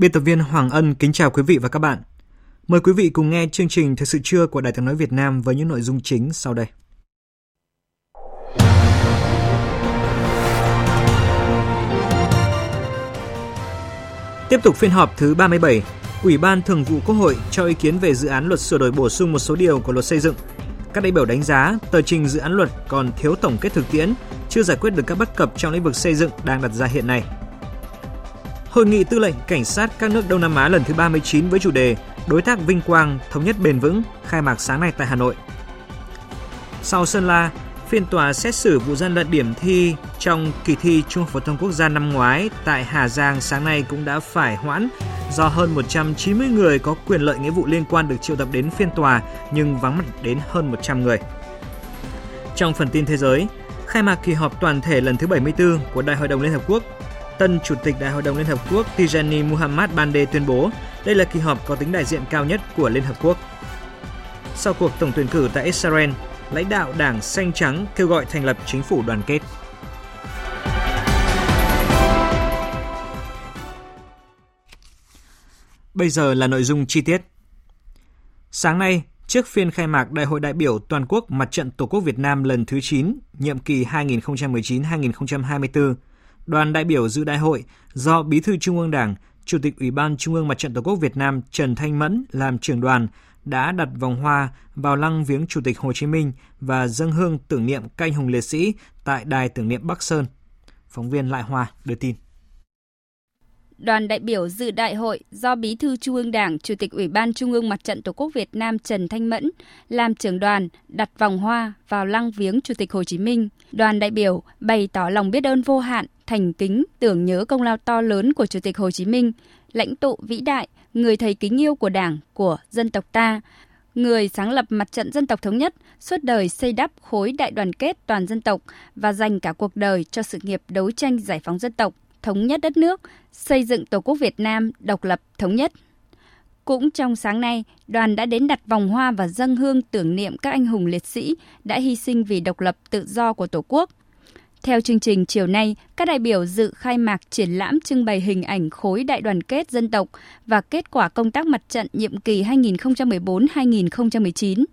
Biên tập viên Hoàng Ân kính chào quý vị và các bạn. Mời quý vị cùng nghe chương trình Thời sự trưa của Đài tiếng nói Việt Nam với những nội dung chính sau đây. Tiếp tục phiên họp thứ 37, Ủy ban Thường vụ Quốc hội cho ý kiến về dự án luật sửa đổi bổ sung một số điều của luật xây dựng. Các đại biểu đánh giá tờ trình dự án luật còn thiếu tổng kết thực tiễn, chưa giải quyết được các bất cập trong lĩnh vực xây dựng đang đặt ra hiện nay. Hội nghị tư lệnh cảnh sát các nước Đông Nam Á lần thứ 39 với chủ đề Đối tác vinh quang, thống nhất bền vững khai mạc sáng nay tại Hà Nội. Sau Sơn La, phiên tòa xét xử vụ gian lận điểm thi trong kỳ thi Trung học phổ thông quốc gia năm ngoái tại Hà Giang sáng nay cũng đã phải hoãn do hơn 190 người có quyền lợi nghĩa vụ liên quan được triệu tập đến phiên tòa nhưng vắng mặt đến hơn 100 người. Trong phần tin thế giới, khai mạc kỳ họp toàn thể lần thứ 74 của Đại hội đồng Liên Hợp Quốc Tân Chủ tịch Đại hội đồng Liên Hợp Quốc Tijani Muhammad Bande tuyên bố đây là kỳ họp có tính đại diện cao nhất của Liên Hợp Quốc. Sau cuộc tổng tuyển cử tại Israel, lãnh đạo Đảng Xanh Trắng kêu gọi thành lập chính phủ đoàn kết. Bây giờ là nội dung chi tiết. Sáng nay, trước phiên khai mạc Đại hội đại biểu toàn quốc Mặt trận Tổ quốc Việt Nam lần thứ 9, nhiệm kỳ 2019-2024, đoàn đại biểu dự đại hội do Bí thư Trung ương Đảng, Chủ tịch Ủy ban Trung ương Mặt trận Tổ quốc Việt Nam Trần Thanh Mẫn làm trưởng đoàn đã đặt vòng hoa vào lăng viếng Chủ tịch Hồ Chí Minh và dâng hương tưởng niệm canh hùng liệt sĩ tại đài tưởng niệm Bắc Sơn. Phóng viên Lại Hoa đưa tin đoàn đại biểu dự đại hội do Bí thư Trung ương Đảng, Chủ tịch Ủy ban Trung ương Mặt trận Tổ quốc Việt Nam Trần Thanh Mẫn làm trưởng đoàn đặt vòng hoa vào lăng viếng Chủ tịch Hồ Chí Minh. Đoàn đại biểu bày tỏ lòng biết ơn vô hạn, thành kính, tưởng nhớ công lao to lớn của Chủ tịch Hồ Chí Minh, lãnh tụ vĩ đại, người thầy kính yêu của Đảng, của dân tộc ta, người sáng lập mặt trận dân tộc thống nhất, suốt đời xây đắp khối đại đoàn kết toàn dân tộc và dành cả cuộc đời cho sự nghiệp đấu tranh giải phóng dân tộc, thống nhất đất nước, xây dựng Tổ quốc Việt Nam độc lập thống nhất. Cũng trong sáng nay, đoàn đã đến đặt vòng hoa và dâng hương tưởng niệm các anh hùng liệt sĩ đã hy sinh vì độc lập tự do của Tổ quốc. Theo chương trình chiều nay, các đại biểu dự khai mạc triển lãm trưng bày hình ảnh khối đại đoàn kết dân tộc và kết quả công tác mặt trận nhiệm kỳ 2014-2019.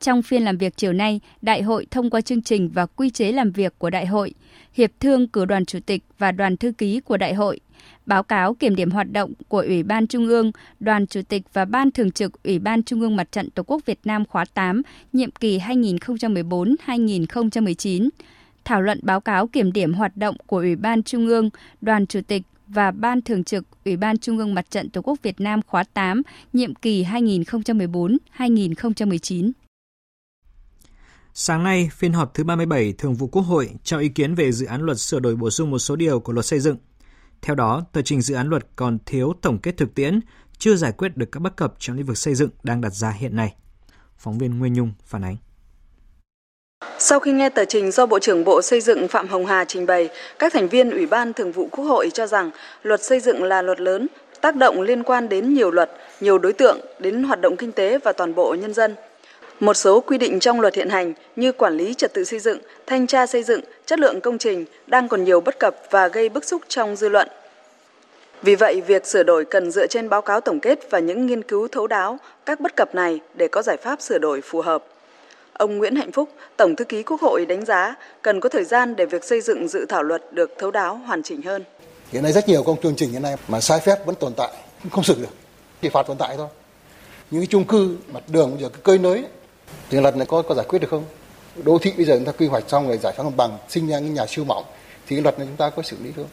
Trong phiên làm việc chiều nay, Đại hội thông qua chương trình và quy chế làm việc của Đại hội, Hiệp thương cử đoàn chủ tịch và đoàn thư ký của Đại hội, báo cáo kiểm điểm hoạt động của Ủy ban Trung ương, đoàn chủ tịch và ban thường trực Ủy ban Trung ương Mặt trận Tổ quốc Việt Nam khóa 8, nhiệm kỳ 2014-2019, thảo luận báo cáo kiểm điểm hoạt động của Ủy ban Trung ương, đoàn chủ tịch và Ban Thường trực Ủy ban Trung ương Mặt trận Tổ quốc Việt Nam khóa 8, nhiệm kỳ 2014-2019. Sáng nay, phiên họp thứ 37 Thường vụ Quốc hội cho ý kiến về dự án luật sửa đổi bổ sung một số điều của luật xây dựng. Theo đó, tờ trình dự án luật còn thiếu tổng kết thực tiễn, chưa giải quyết được các bất cập trong lĩnh vực xây dựng đang đặt ra hiện nay. Phóng viên Nguyên Nhung phản ánh. Sau khi nghe tờ trình do Bộ trưởng Bộ Xây dựng Phạm Hồng Hà trình bày, các thành viên Ủy ban Thường vụ Quốc hội cho rằng luật xây dựng là luật lớn, tác động liên quan đến nhiều luật, nhiều đối tượng, đến hoạt động kinh tế và toàn bộ nhân dân. Một số quy định trong luật hiện hành như quản lý trật tự xây dựng, thanh tra xây dựng, chất lượng công trình đang còn nhiều bất cập và gây bức xúc trong dư luận. Vì vậy, việc sửa đổi cần dựa trên báo cáo tổng kết và những nghiên cứu thấu đáo các bất cập này để có giải pháp sửa đổi phù hợp. Ông Nguyễn Hạnh Phúc, Tổng thư ký Quốc hội đánh giá cần có thời gian để việc xây dựng dự thảo luật được thấu đáo hoàn chỉnh hơn. Hiện nay rất nhiều công chương trình hiện nay mà sai phép vẫn tồn tại, không xử được, chỉ phạt tồn tại thôi. Những cái chung cư mặt đường bây giờ cái cơi nới thì luật này có có giải quyết được không? Đô thị bây giờ người ta quy hoạch xong rồi giải phóng mặt bằng sinh ra những nhà siêu mỏng thì cái luật này chúng ta có xử lý không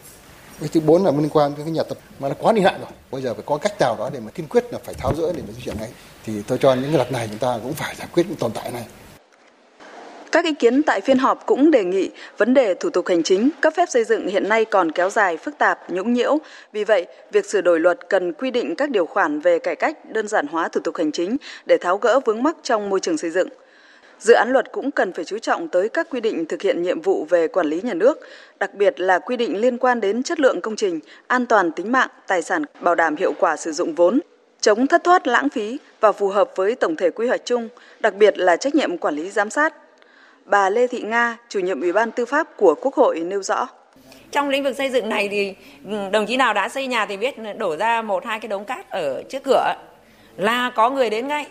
cái thứ bốn là liên quan đến cái nhà tập mà nó quá đi hạn rồi bây giờ phải có cách nào đó để mà kiên quyết là phải tháo rỡ để mà di chuyển ngay. thì tôi cho những cái luật này chúng ta cũng phải giải quyết những tồn tại này các ý kiến tại phiên họp cũng đề nghị vấn đề thủ tục hành chính cấp phép xây dựng hiện nay còn kéo dài phức tạp, nhũng nhiễu. Vì vậy, việc sửa đổi luật cần quy định các điều khoản về cải cách, đơn giản hóa thủ tục hành chính để tháo gỡ vướng mắc trong môi trường xây dựng. Dự án luật cũng cần phải chú trọng tới các quy định thực hiện nhiệm vụ về quản lý nhà nước, đặc biệt là quy định liên quan đến chất lượng công trình, an toàn tính mạng, tài sản, bảo đảm hiệu quả sử dụng vốn, chống thất thoát lãng phí và phù hợp với tổng thể quy hoạch chung, đặc biệt là trách nhiệm quản lý giám sát. Bà Lê Thị Nga, chủ nhiệm Ủy ban Tư pháp của Quốc hội nêu rõ. Trong lĩnh vực xây dựng này thì ừ, đồng chí nào đã xây nhà thì biết đổ ra một hai cái đống cát ở trước cửa là có người đến ngay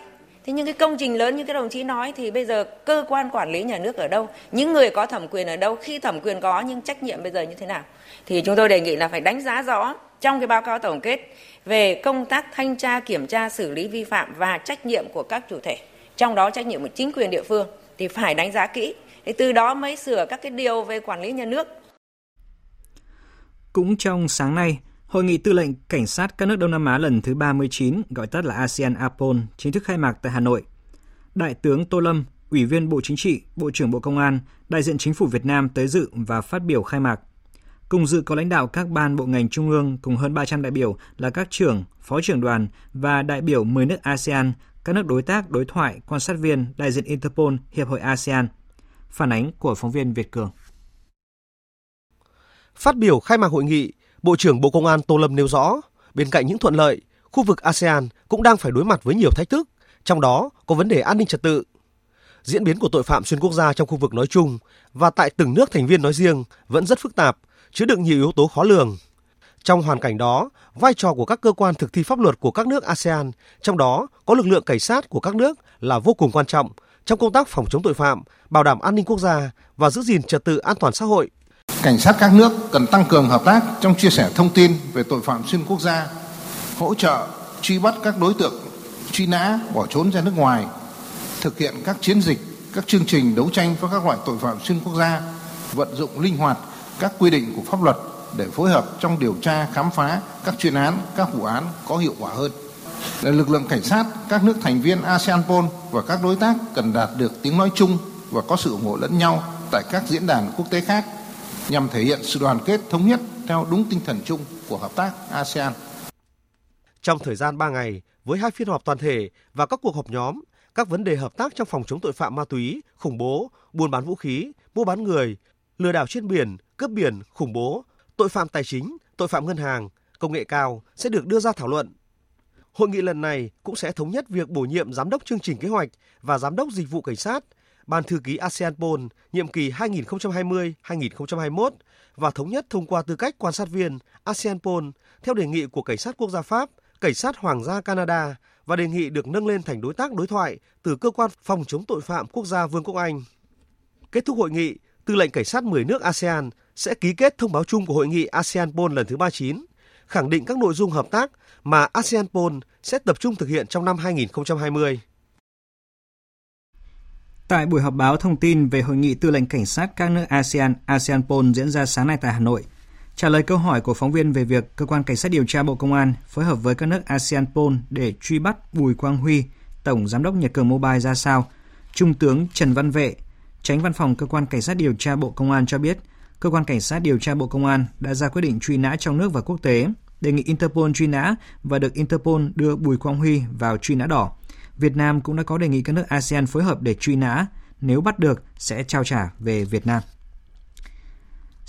Thế nhưng cái công trình lớn như các đồng chí nói thì bây giờ cơ quan quản lý nhà nước ở đâu, những người có thẩm quyền ở đâu, khi thẩm quyền có nhưng trách nhiệm bây giờ như thế nào? Thì chúng tôi đề nghị là phải đánh giá rõ trong cái báo cáo tổng kết về công tác thanh tra, kiểm tra, xử lý vi phạm và trách nhiệm của các chủ thể. Trong đó trách nhiệm của chính quyền địa phương thì phải đánh giá kỹ. thì từ đó mới sửa các cái điều về quản lý nhà nước. Cũng trong sáng nay, Hội nghị tư lệnh cảnh sát các nước Đông Nam Á lần thứ 39, gọi tắt là ASEAN APOL, chính thức khai mạc tại Hà Nội. Đại tướng Tô Lâm, Ủy viên Bộ Chính trị, Bộ trưởng Bộ Công an, đại diện chính phủ Việt Nam tới dự và phát biểu khai mạc. Cùng dự có lãnh đạo các ban bộ ngành trung ương cùng hơn 300 đại biểu là các trưởng, phó trưởng đoàn và đại biểu 10 nước ASEAN, các nước đối tác, đối thoại, quan sát viên, đại diện Interpol, Hiệp hội ASEAN. Phản ánh của phóng viên Việt Cường. Phát biểu khai mạc hội nghị, Bộ trưởng Bộ Công an Tô Lâm nêu rõ, bên cạnh những thuận lợi, khu vực ASEAN cũng đang phải đối mặt với nhiều thách thức, trong đó có vấn đề an ninh trật tự. Diễn biến của tội phạm xuyên quốc gia trong khu vực nói chung và tại từng nước thành viên nói riêng vẫn rất phức tạp, chứa đựng nhiều yếu tố khó lường. Trong hoàn cảnh đó, vai trò của các cơ quan thực thi pháp luật của các nước ASEAN, trong đó có lực lượng cảnh sát của các nước là vô cùng quan trọng trong công tác phòng chống tội phạm, bảo đảm an ninh quốc gia và giữ gìn trật tự an toàn xã hội. Cảnh sát các nước cần tăng cường hợp tác trong chia sẻ thông tin về tội phạm xuyên quốc gia, hỗ trợ truy bắt các đối tượng truy nã bỏ trốn ra nước ngoài, thực hiện các chiến dịch, các chương trình đấu tranh với các loại tội phạm xuyên quốc gia, vận dụng linh hoạt các quy định của pháp luật để phối hợp trong điều tra khám phá các chuyên án, các vụ án có hiệu quả hơn. Để lực lượng cảnh sát các nước thành viên ASEAN-POL và các đối tác cần đạt được tiếng nói chung và có sự ủng hộ lẫn nhau tại các diễn đàn quốc tế khác nhằm thể hiện sự đoàn kết thống nhất theo đúng tinh thần chung của hợp tác ASEAN. Trong thời gian 3 ngày, với hai phiên họp toàn thể và các cuộc họp nhóm, các vấn đề hợp tác trong phòng chống tội phạm ma túy, khủng bố, buôn bán vũ khí, mua bán người, lừa đảo trên biển, cướp biển, khủng bố, tội phạm tài chính, tội phạm ngân hàng, công nghệ cao sẽ được đưa ra thảo luận. Hội nghị lần này cũng sẽ thống nhất việc bổ nhiệm giám đốc chương trình kế hoạch và giám đốc dịch vụ cảnh sát Ban thư ký ASEAN Pol nhiệm kỳ 2020-2021 và thống nhất thông qua tư cách quan sát viên ASEAN Pol theo đề nghị của Cảnh sát Quốc gia Pháp, Cảnh sát Hoàng gia Canada và đề nghị được nâng lên thành đối tác đối thoại từ Cơ quan Phòng chống tội phạm quốc gia Vương quốc Anh. Kết thúc hội nghị, Tư lệnh Cảnh sát 10 nước ASEAN sẽ ký kết thông báo chung của hội nghị ASEAN Pol lần thứ 39, khẳng định các nội dung hợp tác mà ASEAN Pol sẽ tập trung thực hiện trong năm 2020. Tại buổi họp báo thông tin về hội nghị tư lệnh cảnh sát các nước ASEAN ASEAN Pol diễn ra sáng nay tại Hà Nội, trả lời câu hỏi của phóng viên về việc cơ quan cảnh sát điều tra Bộ Công an phối hợp với các nước ASEAN Pol để truy bắt Bùi Quang Huy, tổng giám đốc Nhật Cường Mobile ra sao, Trung tướng Trần Văn Vệ, tránh văn phòng cơ quan cảnh sát điều tra Bộ Công an cho biết, cơ quan cảnh sát điều tra Bộ Công an đã ra quyết định truy nã trong nước và quốc tế, đề nghị Interpol truy nã và được Interpol đưa Bùi Quang Huy vào truy nã đỏ. Việt Nam cũng đã có đề nghị các nước ASEAN phối hợp để truy nã, nếu bắt được sẽ trao trả về Việt Nam.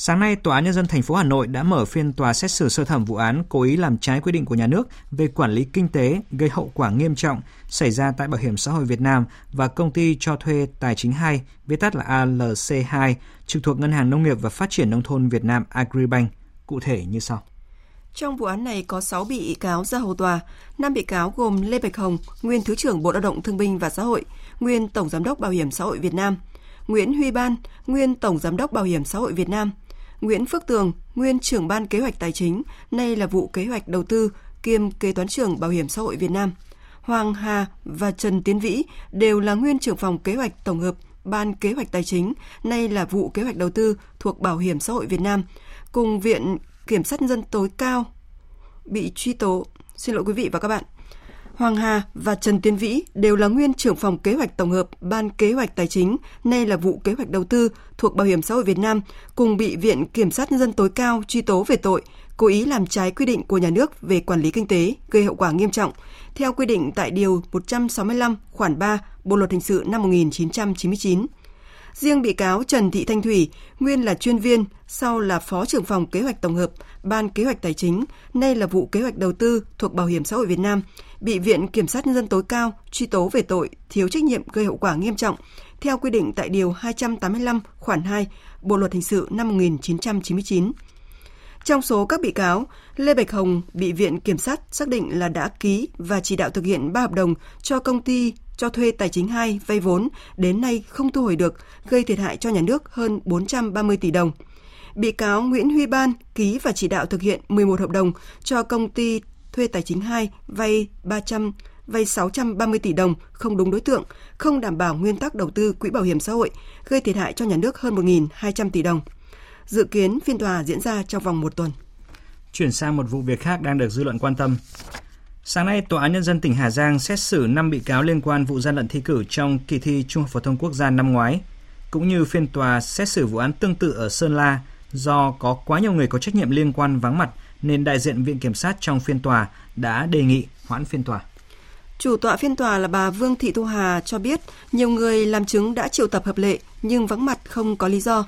Sáng nay, Tòa án Nhân dân thành phố Hà Nội đã mở phiên tòa xét xử sơ thẩm vụ án cố ý làm trái quy định của nhà nước về quản lý kinh tế gây hậu quả nghiêm trọng xảy ra tại Bảo hiểm xã hội Việt Nam và công ty cho thuê Tài chính 2, viết tắt là ALC2, trực thuộc Ngân hàng Nông nghiệp và Phát triển Nông thôn Việt Nam Agribank. Cụ thể như sau. Trong vụ án này có 6 bị cáo ra hầu tòa. 5 bị cáo gồm Lê Bạch Hồng, nguyên Thứ trưởng Bộ Lao động Thương binh và Xã hội, nguyên Tổng Giám đốc Bảo hiểm xã hội Việt Nam, Nguyễn Huy Ban, nguyên Tổng Giám đốc Bảo hiểm xã hội Việt Nam, Nguyễn Phước Tường, nguyên trưởng ban kế hoạch tài chính, nay là vụ kế hoạch đầu tư kiêm kế toán trưởng Bảo hiểm xã hội Việt Nam. Hoàng Hà và Trần Tiến Vĩ đều là nguyên trưởng phòng kế hoạch tổng hợp Ban Kế hoạch Tài chính, nay là vụ kế hoạch đầu tư thuộc Bảo hiểm xã hội Việt Nam, cùng Viện Kiểm sát nhân dân tối cao bị truy tố. Xin lỗi quý vị và các bạn. Hoàng Hà và Trần Tiến Vĩ đều là nguyên trưởng phòng kế hoạch tổng hợp Ban Kế hoạch Tài chính, nay là vụ kế hoạch đầu tư thuộc Bảo hiểm xã hội Việt Nam, cùng bị Viện Kiểm sát Nhân dân tối cao truy tố về tội cố ý làm trái quy định của nhà nước về quản lý kinh tế gây hậu quả nghiêm trọng, theo quy định tại Điều 165 khoản 3 Bộ Luật Hình sự năm 1999. Riêng bị cáo Trần Thị Thanh Thủy, nguyên là chuyên viên, sau là phó trưởng phòng kế hoạch tổng hợp, ban kế hoạch tài chính, nay là vụ kế hoạch đầu tư thuộc Bảo hiểm xã hội Việt Nam, bị Viện Kiểm sát Nhân dân tối cao truy tố về tội thiếu trách nhiệm gây hậu quả nghiêm trọng, theo quy định tại Điều 285 khoản 2 Bộ Luật Hình sự năm 1999. Trong số các bị cáo, Lê Bạch Hồng bị Viện Kiểm sát xác định là đã ký và chỉ đạo thực hiện 3 hợp đồng cho công ty cho thuê tài chính 2 vay vốn đến nay không thu hồi được, gây thiệt hại cho nhà nước hơn 430 tỷ đồng. Bị cáo Nguyễn Huy Ban ký và chỉ đạo thực hiện 11 hợp đồng cho công ty thuê tài chính 2 vay 300 vay 630 tỷ đồng không đúng đối tượng, không đảm bảo nguyên tắc đầu tư quỹ bảo hiểm xã hội, gây thiệt hại cho nhà nước hơn 1.200 tỷ đồng. Dự kiến phiên tòa diễn ra trong vòng một tuần. Chuyển sang một vụ việc khác đang được dư luận quan tâm. Sáng nay, Tòa án Nhân dân tỉnh Hà Giang xét xử 5 bị cáo liên quan vụ gian lận thi cử trong kỳ thi Trung học phổ thông quốc gia năm ngoái, cũng như phiên tòa xét xử vụ án tương tự ở Sơn La do có quá nhiều người có trách nhiệm liên quan vắng mặt nên đại diện Viện Kiểm sát trong phiên tòa đã đề nghị hoãn phiên tòa. Chủ tọa phiên tòa là bà Vương Thị Thu Hà cho biết nhiều người làm chứng đã triệu tập hợp lệ nhưng vắng mặt không có lý do.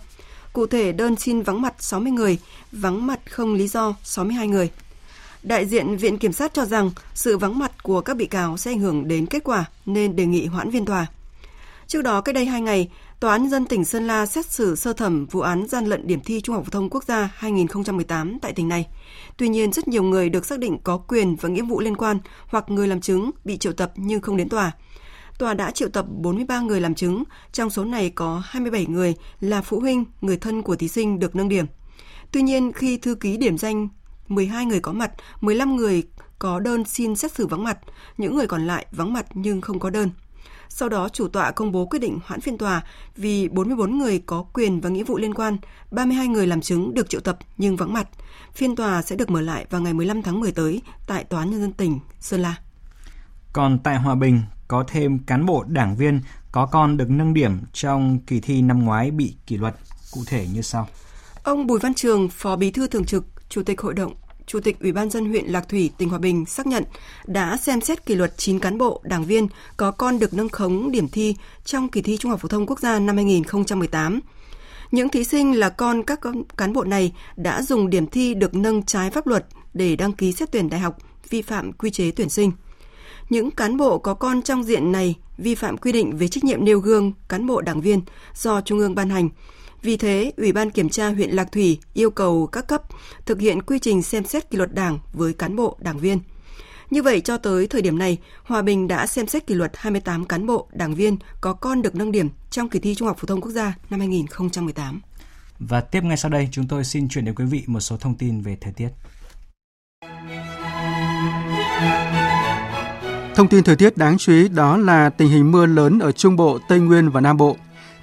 Cụ thể đơn xin vắng mặt 60 người, vắng mặt không lý do 62 người. Đại diện Viện Kiểm sát cho rằng sự vắng mặt của các bị cáo sẽ ảnh hưởng đến kết quả nên đề nghị hoãn phiên tòa. Trước đó, cách đây 2 ngày, Tòa án dân tỉnh Sơn La xét xử sơ thẩm vụ án gian lận điểm thi Trung học phổ thông quốc gia 2018 tại tỉnh này. Tuy nhiên, rất nhiều người được xác định có quyền và nghĩa vụ liên quan hoặc người làm chứng bị triệu tập nhưng không đến tòa. Tòa đã triệu tập 43 người làm chứng, trong số này có 27 người là phụ huynh, người thân của thí sinh được nâng điểm. Tuy nhiên, khi thư ký điểm danh 12 người có mặt, 15 người có đơn xin xét xử vắng mặt, những người còn lại vắng mặt nhưng không có đơn. Sau đó, chủ tọa công bố quyết định hoãn phiên tòa vì 44 người có quyền và nghĩa vụ liên quan, 32 người làm chứng được triệu tập nhưng vắng mặt. Phiên tòa sẽ được mở lại vào ngày 15 tháng 10 tới tại Tòa án Nhân dân tỉnh Sơn La. Còn tại Hòa Bình, có thêm cán bộ đảng viên có con được nâng điểm trong kỳ thi năm ngoái bị kỷ luật. Cụ thể như sau. Ông Bùi Văn Trường, Phó Bí thư Thường trực, Chủ tịch Hội đồng Chủ tịch Ủy ban dân huyện Lạc Thủy, tỉnh Hòa Bình xác nhận đã xem xét kỷ luật 9 cán bộ, đảng viên có con được nâng khống điểm thi trong kỳ thi Trung học phổ thông quốc gia năm 2018. Những thí sinh là con các cán bộ này đã dùng điểm thi được nâng trái pháp luật để đăng ký xét tuyển đại học, vi phạm quy chế tuyển sinh. Những cán bộ có con trong diện này vi phạm quy định về trách nhiệm nêu gương cán bộ đảng viên do Trung ương ban hành, vì thế, Ủy ban Kiểm tra huyện Lạc Thủy yêu cầu các cấp thực hiện quy trình xem xét kỷ luật đảng với cán bộ, đảng viên. Như vậy, cho tới thời điểm này, Hòa Bình đã xem xét kỷ luật 28 cán bộ, đảng viên có con được nâng điểm trong kỳ thi Trung học phổ thông quốc gia năm 2018. Và tiếp ngay sau đây, chúng tôi xin chuyển đến quý vị một số thông tin về thời tiết. Thông tin thời tiết đáng chú ý đó là tình hình mưa lớn ở Trung Bộ, Tây Nguyên và Nam Bộ.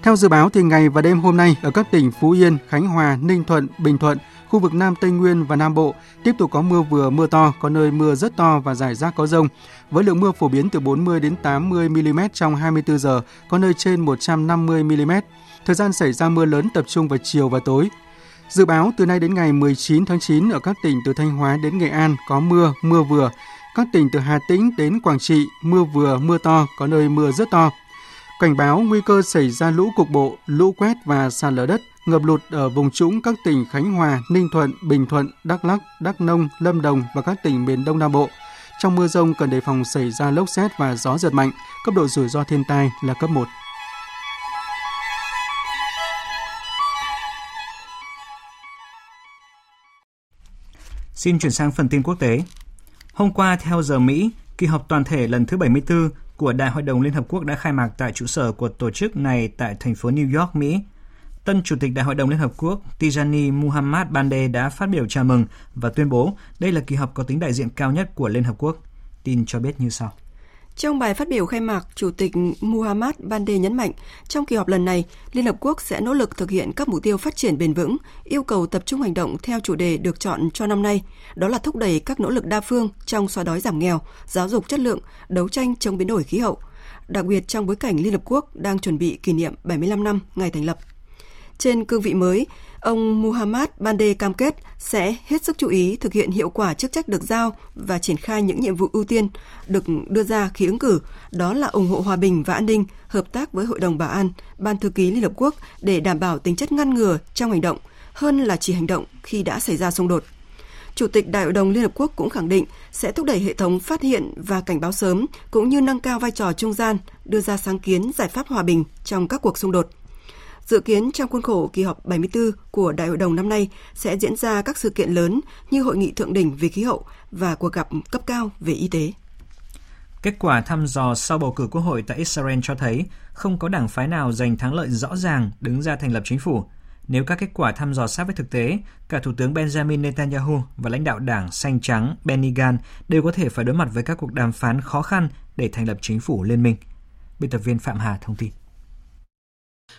Theo dự báo thì ngày và đêm hôm nay ở các tỉnh Phú Yên, Khánh Hòa, Ninh Thuận, Bình Thuận, khu vực Nam Tây Nguyên và Nam Bộ tiếp tục có mưa vừa mưa to, có nơi mưa rất to và rải rác có rông, với lượng mưa phổ biến từ 40 đến 80 mm trong 24 giờ, có nơi trên 150 mm. Thời gian xảy ra mưa lớn tập trung vào chiều và tối. Dự báo từ nay đến ngày 19 tháng 9 ở các tỉnh từ Thanh Hóa đến Nghệ An có mưa, mưa vừa. Các tỉnh từ Hà Tĩnh đến Quảng Trị mưa vừa, mưa to, có nơi mưa rất to cảnh báo nguy cơ xảy ra lũ cục bộ, lũ quét và sạt lở đất, ngập lụt ở vùng trũng các tỉnh Khánh Hòa, Ninh Thuận, Bình Thuận, Đắk Lắk, Đắk Nông, Lâm Đồng và các tỉnh miền Đông Nam Bộ. Trong mưa rông cần đề phòng xảy ra lốc xét và gió giật mạnh, cấp độ rủi ro thiên tai là cấp 1. Xin chuyển sang phần tin quốc tế. Hôm qua, theo giờ Mỹ, kỳ họp toàn thể lần thứ 74 của Đại hội đồng Liên Hợp Quốc đã khai mạc tại trụ sở của tổ chức này tại thành phố New York, Mỹ. Tân Chủ tịch Đại hội đồng Liên Hợp Quốc Tijani Muhammad Bande đã phát biểu chào mừng và tuyên bố đây là kỳ họp có tính đại diện cao nhất của Liên Hợp Quốc. Tin cho biết như sau. Trong bài phát biểu khai mạc, Chủ tịch Muhammad Bande nhấn mạnh, trong kỳ họp lần này, Liên Hợp Quốc sẽ nỗ lực thực hiện các mục tiêu phát triển bền vững, yêu cầu tập trung hành động theo chủ đề được chọn cho năm nay, đó là thúc đẩy các nỗ lực đa phương trong xóa đói giảm nghèo, giáo dục chất lượng, đấu tranh chống biến đổi khí hậu, đặc biệt trong bối cảnh Liên Hợp Quốc đang chuẩn bị kỷ niệm 75 năm ngày thành lập. Trên cương vị mới, Ông Muhammad Bande cam kết sẽ hết sức chú ý thực hiện hiệu quả chức trách được giao và triển khai những nhiệm vụ ưu tiên được đưa ra khi ứng cử, đó là ủng hộ hòa bình và an ninh, hợp tác với Hội đồng Bảo an, Ban Thư ký Liên Hợp Quốc để đảm bảo tính chất ngăn ngừa trong hành động, hơn là chỉ hành động khi đã xảy ra xung đột. Chủ tịch Đại hội đồng Liên Hợp Quốc cũng khẳng định sẽ thúc đẩy hệ thống phát hiện và cảnh báo sớm, cũng như nâng cao vai trò trung gian, đưa ra sáng kiến giải pháp hòa bình trong các cuộc xung đột – Dự kiến trong khuôn khổ kỳ họp 74 của Đại hội đồng năm nay sẽ diễn ra các sự kiện lớn như hội nghị thượng đỉnh về khí hậu và cuộc gặp cấp cao về y tế. Kết quả thăm dò sau bầu cử quốc hội tại Israel cho thấy không có đảng phái nào giành thắng lợi rõ ràng đứng ra thành lập chính phủ. Nếu các kết quả thăm dò sát với thực tế, cả Thủ tướng Benjamin Netanyahu và lãnh đạo đảng Xanh Trắng Benny Gantz đều có thể phải đối mặt với các cuộc đàm phán khó khăn để thành lập chính phủ liên minh. Biên tập viên Phạm Hà thông tin.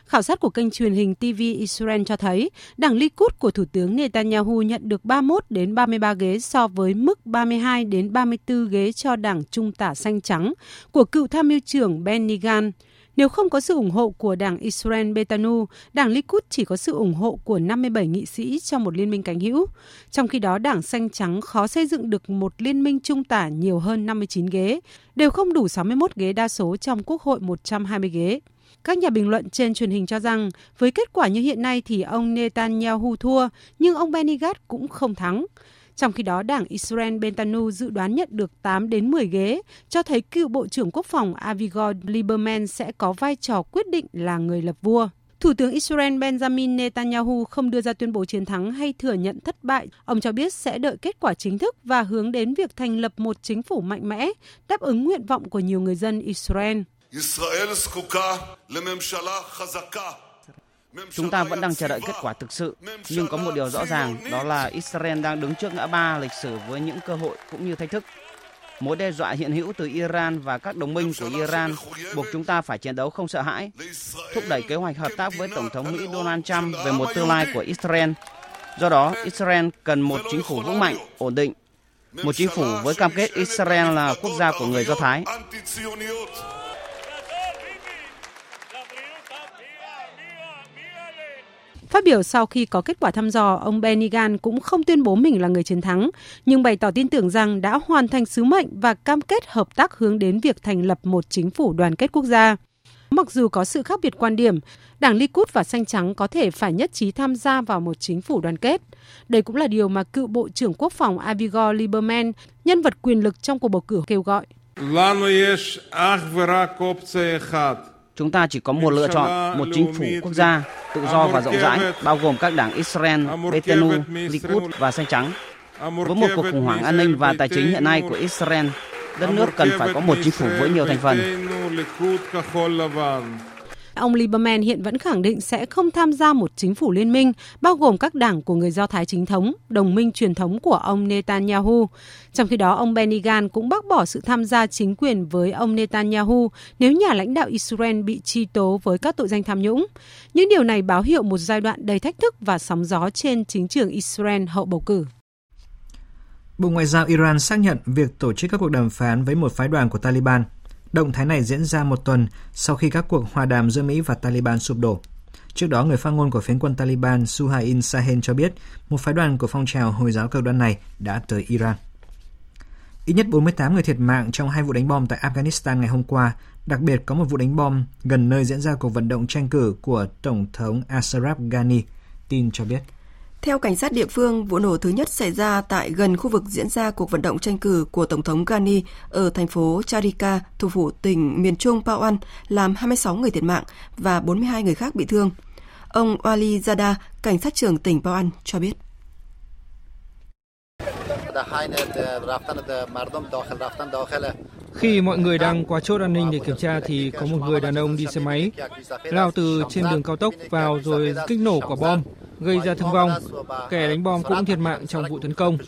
Khảo sát của kênh truyền hình TV Israel cho thấy, đảng Likud của Thủ tướng Netanyahu nhận được 31 đến 33 ghế so với mức 32 đến 34 ghế cho đảng Trung tả xanh trắng của cựu tham mưu trưởng Benny Gantz. Nếu không có sự ủng hộ của đảng Israel Betanu, đảng Likud chỉ có sự ủng hộ của 57 nghị sĩ trong một liên minh cánh hữu. Trong khi đó, đảng xanh trắng khó xây dựng được một liên minh trung tả nhiều hơn 59 ghế, đều không đủ 61 ghế đa số trong Quốc hội 120 ghế. Các nhà bình luận trên truyền hình cho rằng với kết quả như hiện nay thì ông Netanyahu thua, nhưng ông Benny Gantz cũng không thắng. Trong khi đó, đảng Israel Bentanu dự đoán nhận được 8 đến 10 ghế, cho thấy cựu Bộ trưởng Quốc phòng Avigor Lieberman sẽ có vai trò quyết định là người lập vua. Thủ tướng Israel Benjamin Netanyahu không đưa ra tuyên bố chiến thắng hay thừa nhận thất bại. Ông cho biết sẽ đợi kết quả chính thức và hướng đến việc thành lập một chính phủ mạnh mẽ, đáp ứng nguyện vọng của nhiều người dân Israel. Chúng ta vẫn đang chờ đợi kết quả thực sự, nhưng có một điều rõ ràng đó là Israel đang đứng trước ngã ba lịch sử với những cơ hội cũng như thách thức. Mối đe dọa hiện hữu từ Iran và các đồng minh của Iran buộc chúng ta phải chiến đấu không sợ hãi, thúc đẩy kế hoạch hợp tác với Tổng thống Mỹ Donald Trump về một tương lai của Israel. Do đó, Israel cần một chính phủ vững mạnh, ổn định, một chính phủ với cam kết Israel là quốc gia của người Do Thái. Phát biểu sau khi có kết quả thăm dò, ông Benny Gantz cũng không tuyên bố mình là người chiến thắng, nhưng bày tỏ tin tưởng rằng đã hoàn thành sứ mệnh và cam kết hợp tác hướng đến việc thành lập một chính phủ đoàn kết quốc gia. Mặc dù có sự khác biệt quan điểm, Đảng Likud và Xanh Trắng có thể phải nhất trí tham gia vào một chính phủ đoàn kết. Đây cũng là điều mà cựu Bộ trưởng Quốc phòng Avigor Lieberman, nhân vật quyền lực trong cuộc bầu cử kêu gọi. Chúng ta chỉ có một lựa chọn, một chính phủ quốc gia, tự do và rộng rãi, bao gồm các đảng Israel, Betenu, Likud và Xanh Trắng. Với một cuộc khủng hoảng an ninh và tài chính hiện nay của Israel, đất nước cần phải có một chính phủ với nhiều thành phần. Ông Lieberman hiện vẫn khẳng định sẽ không tham gia một chính phủ liên minh, bao gồm các đảng của người Do Thái chính thống, đồng minh truyền thống của ông Netanyahu. Trong khi đó, ông Benny Gantz cũng bác bỏ sự tham gia chính quyền với ông Netanyahu nếu nhà lãnh đạo Israel bị truy tố với các tội danh tham nhũng. Những điều này báo hiệu một giai đoạn đầy thách thức và sóng gió trên chính trường Israel hậu bầu cử. Bộ Ngoại giao Iran xác nhận việc tổ chức các cuộc đàm phán với một phái đoàn của Taliban Động thái này diễn ra một tuần sau khi các cuộc hòa đàm giữa Mỹ và Taliban sụp đổ. Trước đó, người phát ngôn của phiến quân Taliban Suhail Sahen cho biết một phái đoàn của phong trào Hồi giáo cực đoan này đã tới Iran. Ít nhất 48 người thiệt mạng trong hai vụ đánh bom tại Afghanistan ngày hôm qua, đặc biệt có một vụ đánh bom gần nơi diễn ra cuộc vận động tranh cử của Tổng thống Ashraf Ghani, tin cho biết. Theo cảnh sát địa phương, vụ nổ thứ nhất xảy ra tại gần khu vực diễn ra cuộc vận động tranh cử của Tổng thống Ghani ở thành phố Charika, thủ phủ tỉnh miền Trung Pawan, làm 26 người thiệt mạng và 42 người khác bị thương. Ông Wali Zada, cảnh sát trưởng tỉnh Pawan, cho biết. Khi mọi người đang qua chốt an ninh để kiểm tra thì có một người đàn ông đi xe máy lao từ trên đường cao tốc vào rồi kích nổ quả bom gây ra thương vong. Kẻ đánh bom cũng thiệt mạng trong vụ tấn công.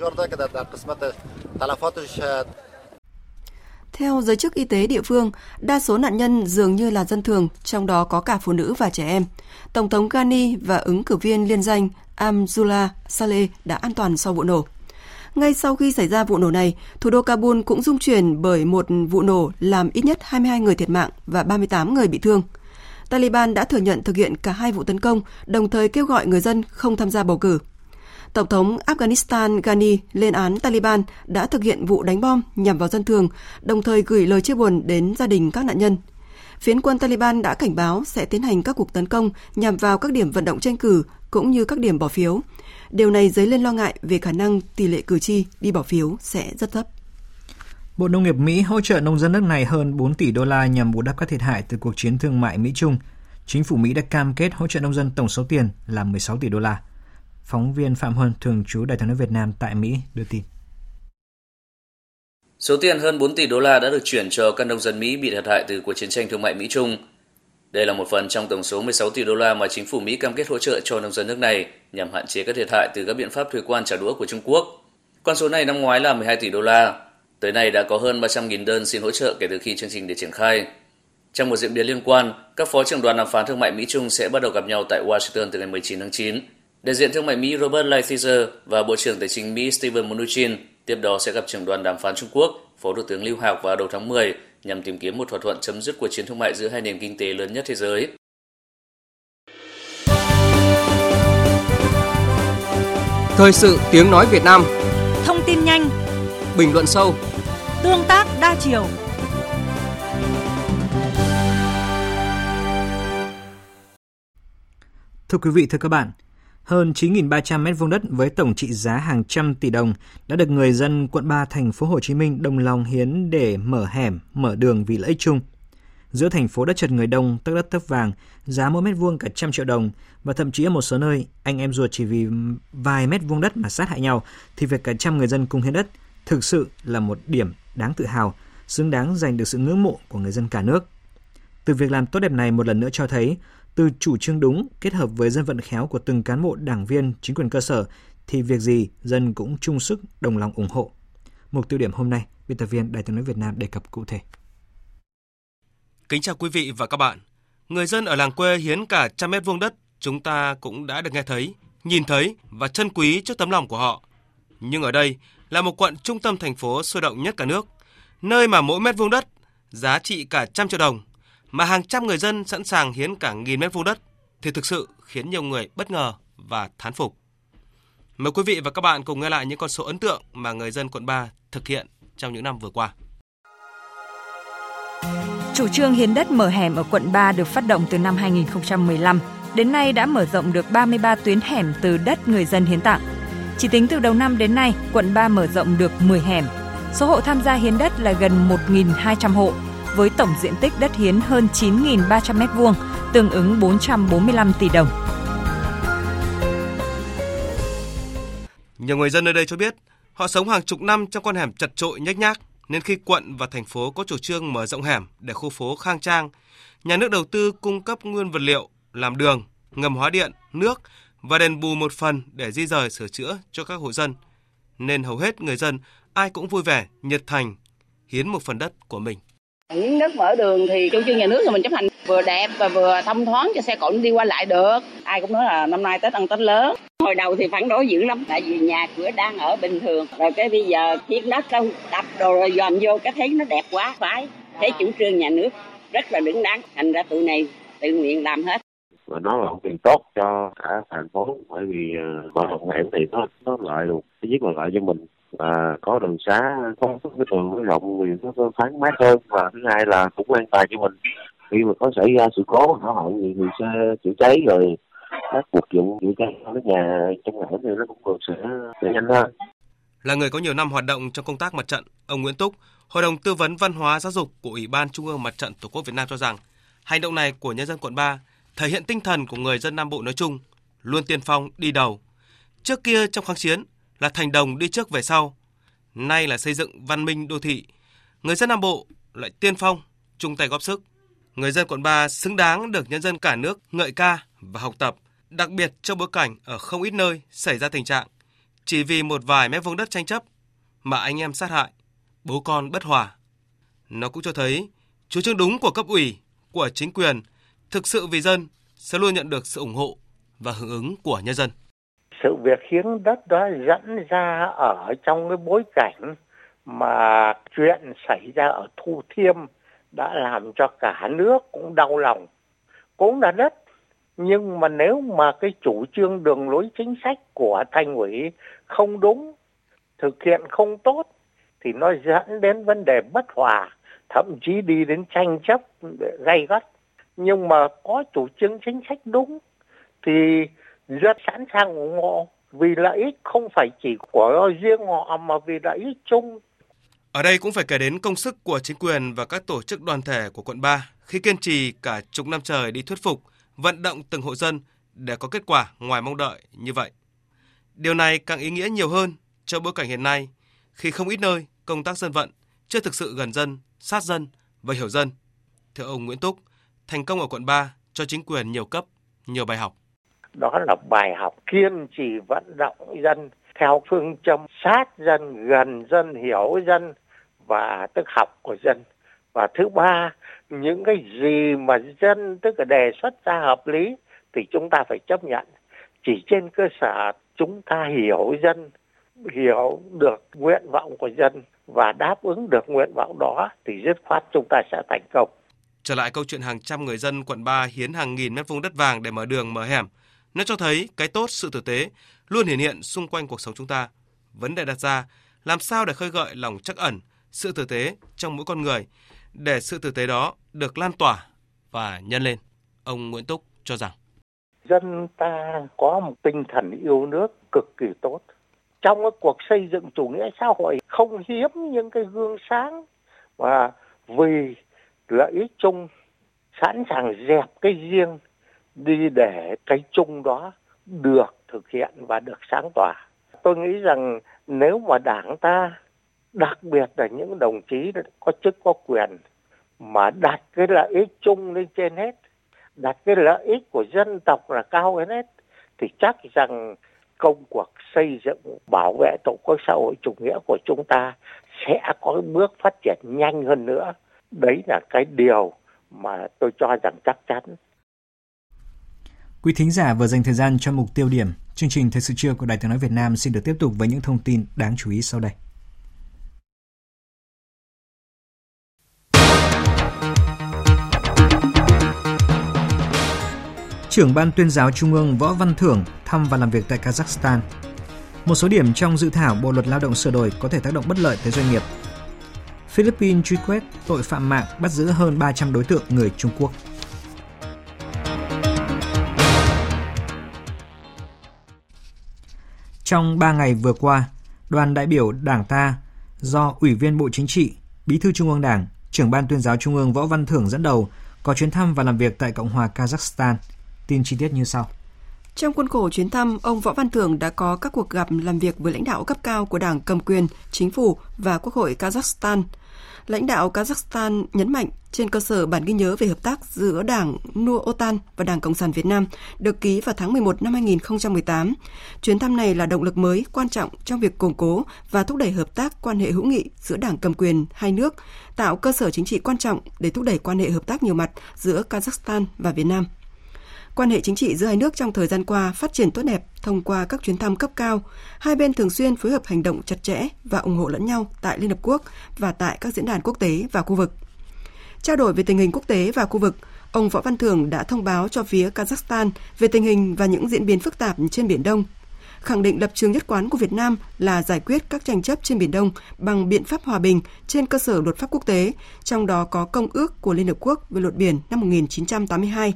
Theo giới chức y tế địa phương, đa số nạn nhân dường như là dân thường, trong đó có cả phụ nữ và trẻ em. Tổng thống Ghani và ứng cử viên liên danh Amzula Saleh đã an toàn sau vụ nổ. Ngay sau khi xảy ra vụ nổ này, thủ đô Kabul cũng rung chuyển bởi một vụ nổ làm ít nhất 22 người thiệt mạng và 38 người bị thương. Taliban đã thừa nhận thực hiện cả hai vụ tấn công, đồng thời kêu gọi người dân không tham gia bầu cử. Tổng thống Afghanistan Ghani lên án Taliban đã thực hiện vụ đánh bom nhằm vào dân thường, đồng thời gửi lời chia buồn đến gia đình các nạn nhân. Phiến quân Taliban đã cảnh báo sẽ tiến hành các cuộc tấn công nhằm vào các điểm vận động tranh cử cũng như các điểm bỏ phiếu. Điều này dấy lên lo ngại về khả năng tỷ lệ cử tri đi bỏ phiếu sẽ rất thấp. Bộ Nông nghiệp Mỹ hỗ trợ nông dân nước này hơn 4 tỷ đô la nhằm bù đắp các thiệt hại từ cuộc chiến thương mại Mỹ-Trung. Chính phủ Mỹ đã cam kết hỗ trợ nông dân tổng số tiền là 16 tỷ đô la. Phóng viên Phạm Huân, thường trú Đại tiếng nói Việt Nam tại Mỹ đưa tin. Số tiền hơn 4 tỷ đô la đã được chuyển cho các nông dân Mỹ bị thiệt hại từ cuộc chiến tranh thương mại Mỹ-Trung. Đây là một phần trong tổng số 16 tỷ đô la mà chính phủ Mỹ cam kết hỗ trợ cho nông dân nước này nhằm hạn chế các thiệt hại từ các biện pháp thuế quan trả đũa của Trung Quốc. Con số này năm ngoái là 12 tỷ đô la. Tới nay đã có hơn 300.000 đơn xin hỗ trợ kể từ khi chương trình được triển khai. Trong một diễn biến liên quan, các phó trưởng đoàn đàm phán thương mại Mỹ-Trung sẽ bắt đầu gặp nhau tại Washington từ ngày 19 tháng 9 Đại diện thương mại Mỹ Robert Lighthizer và Bộ trưởng Tài chính Mỹ Steven Mnuchin tiếp đó sẽ gặp trưởng đoàn đàm phán Trung Quốc, Phó Thủ tướng Lưu Hạc vào đầu tháng 10 nhằm tìm kiếm một thỏa thuận chấm dứt cuộc chiến thương mại giữa hai nền kinh tế lớn nhất thế giới. Thời sự tiếng nói Việt Nam. Thông tin nhanh. Bình luận sâu. Tương tác đa chiều. Thưa quý vị, thưa các bạn, hơn 9.300 mét vuông đất với tổng trị giá hàng trăm tỷ đồng đã được người dân quận 3 thành phố Hồ Chí Minh đồng lòng hiến để mở hẻm, mở đường vì lợi ích chung. Giữa thành phố đất chật người đông, tức đất thấp vàng, giá mỗi mét vuông cả trăm triệu đồng và thậm chí ở một số nơi anh em ruột chỉ vì vài mét vuông đất mà sát hại nhau thì việc cả trăm người dân cùng hiến đất thực sự là một điểm đáng tự hào, xứng đáng giành được sự ngưỡng mộ của người dân cả nước. Từ việc làm tốt đẹp này một lần nữa cho thấy từ chủ trương đúng kết hợp với dân vận khéo của từng cán bộ đảng viên, chính quyền cơ sở thì việc gì dân cũng chung sức đồng lòng ủng hộ. Mục tiêu điểm hôm nay, biên tập viên Đài tiếng nói Việt Nam đề cập cụ thể. Kính chào quý vị và các bạn. Người dân ở làng quê hiến cả trăm mét vuông đất, chúng ta cũng đã được nghe thấy, nhìn thấy và trân quý trước tấm lòng của họ. Nhưng ở đây là một quận trung tâm thành phố sôi động nhất cả nước, nơi mà mỗi mét vuông đất giá trị cả trăm triệu đồng – mà hàng trăm người dân sẵn sàng hiến cả nghìn mét vuông đất thì thực sự khiến nhiều người bất ngờ và thán phục. Mời quý vị và các bạn cùng nghe lại những con số ấn tượng mà người dân quận 3 thực hiện trong những năm vừa qua. Chủ trương hiến đất mở hẻm ở quận 3 được phát động từ năm 2015. Đến nay đã mở rộng được 33 tuyến hẻm từ đất người dân hiến tặng. Chỉ tính từ đầu năm đến nay, quận 3 mở rộng được 10 hẻm. Số hộ tham gia hiến đất là gần 1.200 hộ, với tổng diện tích đất hiến hơn 9.300 m2, tương ứng 445 tỷ đồng. Nhiều người dân nơi đây cho biết, họ sống hàng chục năm trong con hẻm chật trội nhếch nhác, nên khi quận và thành phố có chủ trương mở rộng hẻm để khu phố khang trang, nhà nước đầu tư cung cấp nguyên vật liệu, làm đường, ngầm hóa điện, nước và đền bù một phần để di rời sửa chữa cho các hộ dân. Nên hầu hết người dân ai cũng vui vẻ, nhiệt thành, hiến một phần đất của mình. Những nước mở đường thì chủ trương nhà nước thì mình chấp hành vừa đẹp và vừa thông thoáng cho xe cộ đi qua lại được. Ai cũng nói là năm nay Tết ăn Tết lớn. Hồi đầu thì phản đối dữ lắm tại vì nhà cửa đang ở bình thường. Rồi cái bây giờ chiếc đất đâu đập đồ rồi dòm vô cái thấy nó đẹp quá phải. Thấy chủ trương nhà nước rất là đứng đắn. Thành ra tụi này tự nguyện làm hết và nó là một tiền tốt cho cả thành phố bởi vì uh, mở hẻm thì nó nó lợi được thứ nhất là lợi cho mình và có đường xá có cái đường rộng thì nó thoáng mát hơn. Và thứ hai là cũng an toàn cho mình. Khi mà có xảy ra sự cố hỏa hoạn gì thì xe chữa cháy rồi các vật dụng chữa cháy ở nhà trong ngõ thì nó cũng được sẽ, sẽ nhanh hơn. Là người có nhiều năm hoạt động trong công tác mặt trận, ông Nguyễn Túc, Hội đồng Tư vấn Văn hóa Giáo dục của Ủy ban Trung ương Mặt trận Tổ quốc Việt Nam cho rằng, hành động này của nhân dân quận 3 thể hiện tinh thần của người dân Nam Bộ nói chung, luôn tiên phong đi đầu. Trước kia trong kháng chiến, là thành đồng đi trước về sau. Nay là xây dựng văn minh đô thị. Người dân Nam Bộ lại tiên phong, chung tay góp sức. Người dân quận 3 xứng đáng được nhân dân cả nước ngợi ca và học tập, đặc biệt trong bối cảnh ở không ít nơi xảy ra tình trạng chỉ vì một vài mét vuông đất tranh chấp mà anh em sát hại, bố con bất hòa. Nó cũng cho thấy chủ trương đúng của cấp ủy, của chính quyền, thực sự vì dân sẽ luôn nhận được sự ủng hộ và hưởng ứng của nhân dân. Sự việc hiến đất đó dẫn ra ở trong cái bối cảnh mà chuyện xảy ra ở Thu Thiêm đã làm cho cả nước cũng đau lòng. Cũng là đất, nhưng mà nếu mà cái chủ trương đường lối chính sách của thành ủy không đúng, thực hiện không tốt, thì nó dẫn đến vấn đề bất hòa, thậm chí đi đến tranh chấp gay gắt. Nhưng mà có chủ trương chính sách đúng, thì rất sẵn sàng ủng hộ vì lợi ích không phải chỉ của riêng họ mà vì lợi ích chung. Ở đây cũng phải kể đến công sức của chính quyền và các tổ chức đoàn thể của quận 3 khi kiên trì cả chục năm trời đi thuyết phục, vận động từng hộ dân để có kết quả ngoài mong đợi như vậy. Điều này càng ý nghĩa nhiều hơn trong bối cảnh hiện nay khi không ít nơi công tác dân vận chưa thực sự gần dân, sát dân và hiểu dân. Thưa ông Nguyễn Túc, thành công ở quận 3 cho chính quyền nhiều cấp, nhiều bài học đó là bài học kiên trì vận động dân theo phương châm sát dân gần dân hiểu dân và tức học của dân. Và thứ ba những cái gì mà dân tức là đề xuất ra hợp lý thì chúng ta phải chấp nhận. Chỉ trên cơ sở chúng ta hiểu dân hiểu được nguyện vọng của dân và đáp ứng được nguyện vọng đó thì dứt khoát chúng ta sẽ thành công. Trở lại câu chuyện hàng trăm người dân quận 3 hiến hàng nghìn mét vuông đất vàng để mở đường mở hẻm, nó cho thấy cái tốt, sự tử tế luôn hiện hiện xung quanh cuộc sống chúng ta. Vấn đề đặt ra, làm sao để khơi gợi lòng trắc ẩn, sự tử tế trong mỗi con người, để sự tử tế đó được lan tỏa và nhân lên. Ông Nguyễn Túc cho rằng dân ta có một tinh thần yêu nước cực kỳ tốt. Trong cái cuộc xây dựng chủ nghĩa xã hội không hiếm những cái gương sáng và vì lợi ích chung sẵn sàng dẹp cái riêng đi để cái chung đó được thực hiện và được sáng tỏa. Tôi nghĩ rằng nếu mà đảng ta, đặc biệt là những đồng chí có chức có quyền, mà đặt cái lợi ích chung lên trên hết, đặt cái lợi ích của dân tộc là cao hơn hết, thì chắc rằng công cuộc xây dựng bảo vệ tổ quốc xã hội chủ nghĩa của chúng ta sẽ có bước phát triển nhanh hơn nữa. Đấy là cái điều mà tôi cho rằng chắc chắn Quý thính giả vừa dành thời gian cho mục tiêu điểm. Chương trình Thời sự trưa của Đài Tiếng Nói Việt Nam xin được tiếp tục với những thông tin đáng chú ý sau đây. Trưởng Ban tuyên giáo Trung ương Võ Văn Thưởng thăm và làm việc tại Kazakhstan. Một số điểm trong dự thảo Bộ luật lao động sửa đổi có thể tác động bất lợi tới doanh nghiệp. Philippines truy quét tội phạm mạng bắt giữ hơn 300 đối tượng người Trung Quốc. Trong 3 ngày vừa qua, đoàn đại biểu Đảng ta do Ủy viên Bộ Chính trị, Bí thư Trung ương Đảng, trưởng ban tuyên giáo Trung ương Võ Văn Thưởng dẫn đầu có chuyến thăm và làm việc tại Cộng hòa Kazakhstan. Tin chi tiết như sau. Trong khuôn khổ chuyến thăm, ông Võ Văn Thưởng đã có các cuộc gặp làm việc với lãnh đạo cấp cao của Đảng cầm quyền, chính phủ và Quốc hội Kazakhstan – lãnh đạo Kazakhstan nhấn mạnh trên cơ sở bản ghi nhớ về hợp tác giữa Đảng Nua Otan và Đảng Cộng sản Việt Nam được ký vào tháng 11 năm 2018. Chuyến thăm này là động lực mới quan trọng trong việc củng cố và thúc đẩy hợp tác quan hệ hữu nghị giữa Đảng cầm quyền hai nước, tạo cơ sở chính trị quan trọng để thúc đẩy quan hệ hợp tác nhiều mặt giữa Kazakhstan và Việt Nam. Quan hệ chính trị giữa hai nước trong thời gian qua phát triển tốt đẹp thông qua các chuyến thăm cấp cao. Hai bên thường xuyên phối hợp hành động chặt chẽ và ủng hộ lẫn nhau tại Liên Hợp Quốc và tại các diễn đàn quốc tế và khu vực. Trao đổi về tình hình quốc tế và khu vực, ông Võ Văn Thưởng đã thông báo cho phía Kazakhstan về tình hình và những diễn biến phức tạp trên Biển Đông, khẳng định lập trường nhất quán của Việt Nam là giải quyết các tranh chấp trên Biển Đông bằng biện pháp hòa bình trên cơ sở luật pháp quốc tế, trong đó có Công ước của Liên Hợp Quốc về luật biển năm 1982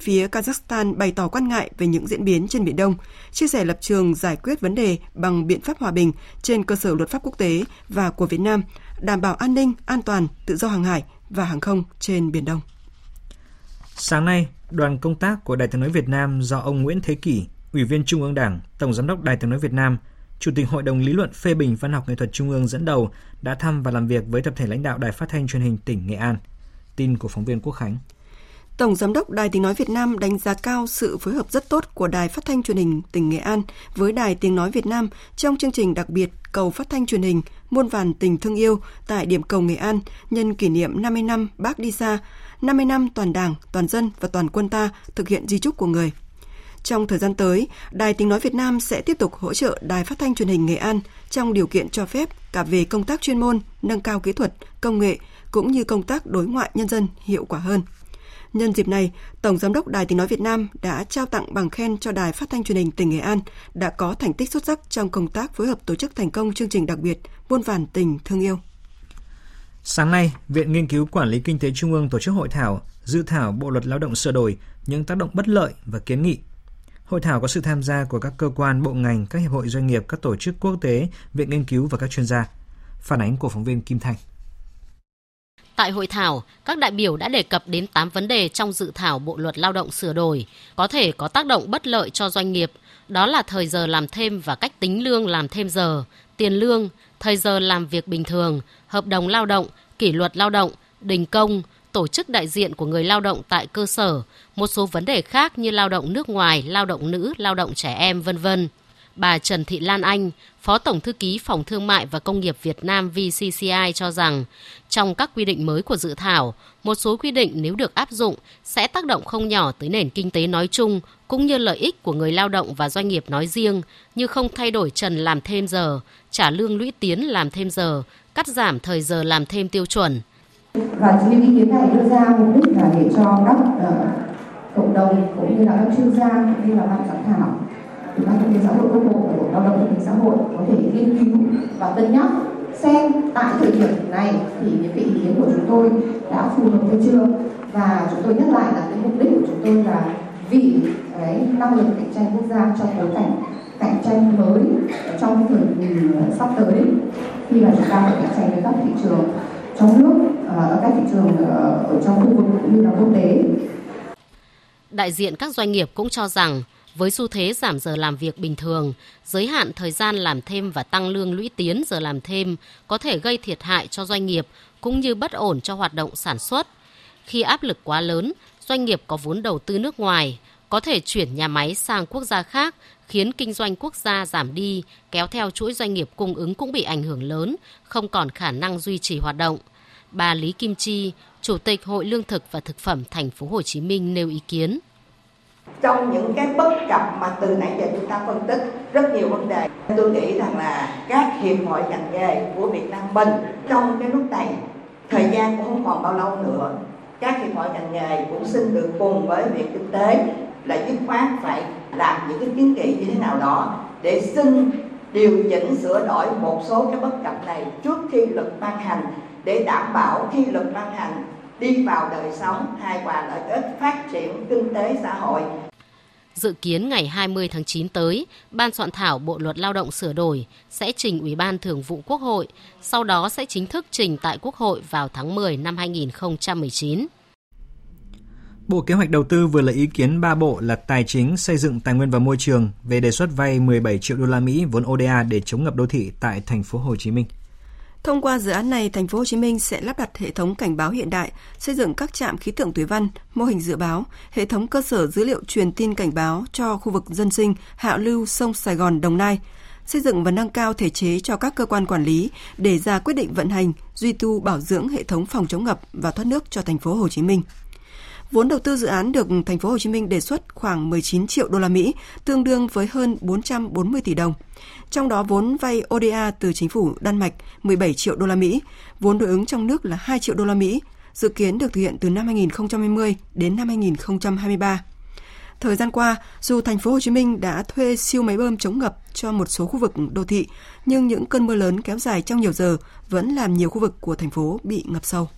phía Kazakhstan bày tỏ quan ngại về những diễn biến trên Biển Đông, chia sẻ lập trường giải quyết vấn đề bằng biện pháp hòa bình trên cơ sở luật pháp quốc tế và của Việt Nam, đảm bảo an ninh, an toàn, tự do hàng hải và hàng không trên Biển Đông. Sáng nay, đoàn công tác của Đài tiếng nói Việt Nam do ông Nguyễn Thế Kỷ, Ủy viên Trung ương Đảng, Tổng giám đốc Đài tiếng nói Việt Nam, Chủ tịch Hội đồng Lý luận phê bình văn học nghệ thuật Trung ương dẫn đầu đã thăm và làm việc với tập thể lãnh đạo Đài Phát thanh Truyền hình tỉnh Nghệ An. Tin của phóng viên Quốc Khánh. Tổng Giám đốc Đài Tiếng Nói Việt Nam đánh giá cao sự phối hợp rất tốt của Đài Phát thanh Truyền hình tỉnh Nghệ An với Đài Tiếng Nói Việt Nam trong chương trình đặc biệt cầu phát thanh truyền hình Muôn vàn tình thương yêu tại điểm cầu Nghệ An nhân kỷ niệm 50 năm Bác đi xa, 50 năm toàn Đảng, toàn dân và toàn quân ta thực hiện di trúc của người. Trong thời gian tới, Đài Tiếng Nói Việt Nam sẽ tiếp tục hỗ trợ Đài Phát thanh Truyền hình Nghệ An trong điều kiện cho phép cả về công tác chuyên môn, nâng cao kỹ thuật, công nghệ cũng như công tác đối ngoại nhân dân hiệu quả hơn. Nhân dịp này, Tổng Giám đốc Đài Tiếng Nói Việt Nam đã trao tặng bằng khen cho Đài Phát thanh Truyền hình tỉnh Nghệ An đã có thành tích xuất sắc trong công tác phối hợp tổ chức thành công chương trình đặc biệt Muôn vàn tình thương yêu. Sáng nay, Viện Nghiên cứu Quản lý Kinh tế Trung ương tổ chức hội thảo Dự thảo Bộ Luật Lao động sửa đổi, những tác động bất lợi và kiến nghị. Hội thảo có sự tham gia của các cơ quan, bộ ngành, các hiệp hội doanh nghiệp, các tổ chức quốc tế, viện nghiên cứu và các chuyên gia. Phản ánh của phóng viên Kim Thanh. Tại hội thảo, các đại biểu đã đề cập đến 8 vấn đề trong dự thảo Bộ luật Lao động sửa đổi, có thể có tác động bất lợi cho doanh nghiệp, đó là thời giờ làm thêm và cách tính lương làm thêm giờ, tiền lương, thời giờ làm việc bình thường, hợp đồng lao động, kỷ luật lao động, đình công, tổ chức đại diện của người lao động tại cơ sở, một số vấn đề khác như lao động nước ngoài, lao động nữ, lao động trẻ em, vân vân bà Trần Thị Lan Anh, Phó Tổng Thư ký Phòng Thương mại và Công nghiệp Việt Nam VCCI cho rằng, trong các quy định mới của dự thảo, một số quy định nếu được áp dụng sẽ tác động không nhỏ tới nền kinh tế nói chung, cũng như lợi ích của người lao động và doanh nghiệp nói riêng, như không thay đổi trần làm thêm giờ, trả lương lũy tiến làm thêm giờ, cắt giảm thời giờ làm thêm tiêu chuẩn. Và những ý kiến này đưa ra mục đích là để cho các uh, cộng đồng cũng như là các chuyên gia cũng như là ban giám khảo ủy ban kinh tế xã hội quốc bộ và bộ lao động thương binh xã hội có thể nghiên cứu và cân nhắc xem tại thời điểm này thì những cái ý kiến của chúng tôi đã phù hợp hay chưa. Và chúng tôi nhắc lại là cái mục đích của chúng tôi là vì cái năng lực cạnh tranh quốc gia trong bối cảnh cạnh tranh mới trong thời kỳ ờ, sắp tới khi mà chúng ta phải cạnh tranh với các thị trường trong nước ở các thị trường ờ, ở trong khu vực cũng như là quốc tế. Đại diện các doanh nghiệp cũng cho rằng với xu thế giảm giờ làm việc bình thường, giới hạn thời gian làm thêm và tăng lương lũy tiến giờ làm thêm có thể gây thiệt hại cho doanh nghiệp cũng như bất ổn cho hoạt động sản xuất. Khi áp lực quá lớn, doanh nghiệp có vốn đầu tư nước ngoài có thể chuyển nhà máy sang quốc gia khác khiến kinh doanh quốc gia giảm đi, kéo theo chuỗi doanh nghiệp cung ứng cũng bị ảnh hưởng lớn, không còn khả năng duy trì hoạt động. Bà Lý Kim Chi, Chủ tịch Hội Lương thực và Thực phẩm Thành phố Hồ Chí Minh nêu ý kiến trong những cái bất cập mà từ nãy giờ chúng ta phân tích, rất nhiều vấn đề. Tôi nghĩ rằng là các hiệp hội ngành nghề của Việt Nam mình trong cái lúc này, thời gian cũng không còn bao lâu nữa. Các hiệp hội ngành nghề cũng xin được cùng với viện kinh tế là dứt khoát phải làm những cái kiến nghị như thế nào đó để xin điều chỉnh sửa đổi một số cái bất cập này trước khi luật ban hành. Để đảm bảo khi luật ban hành đi vào đời sống hài hòa lợi ích phát triển kinh tế xã hội Dự kiến ngày 20 tháng 9 tới, Ban soạn thảo Bộ luật Lao động sửa đổi sẽ trình Ủy ban Thường vụ Quốc hội, sau đó sẽ chính thức trình tại Quốc hội vào tháng 10 năm 2019. Bộ Kế hoạch Đầu tư vừa lấy ý kiến ba bộ là Tài chính, Xây dựng, Tài nguyên và Môi trường về đề xuất vay 17 triệu đô la Mỹ vốn ODA để chống ngập đô thị tại thành phố Hồ Chí Minh. Thông qua dự án này, thành phố Hồ Chí Minh sẽ lắp đặt hệ thống cảnh báo hiện đại, xây dựng các trạm khí tượng thủy văn, mô hình dự báo, hệ thống cơ sở dữ liệu truyền tin cảnh báo cho khu vực dân sinh, hạ lưu sông Sài Gòn, Đồng Nai, xây dựng và nâng cao thể chế cho các cơ quan quản lý để ra quyết định vận hành, duy tu bảo dưỡng hệ thống phòng chống ngập và thoát nước cho thành phố Hồ Chí Minh. Vốn đầu tư dự án được thành phố Hồ Chí Minh đề xuất khoảng 19 triệu đô la Mỹ, tương đương với hơn 440 tỷ đồng. Trong đó vốn vay ODA từ chính phủ Đan Mạch 17 triệu đô la Mỹ, vốn đối ứng trong nước là 2 triệu đô la Mỹ, dự kiến được thực hiện từ năm 2020 đến năm 2023. Thời gian qua, dù thành phố Hồ Chí Minh đã thuê siêu máy bơm chống ngập cho một số khu vực đô thị, nhưng những cơn mưa lớn kéo dài trong nhiều giờ vẫn làm nhiều khu vực của thành phố bị ngập sâu.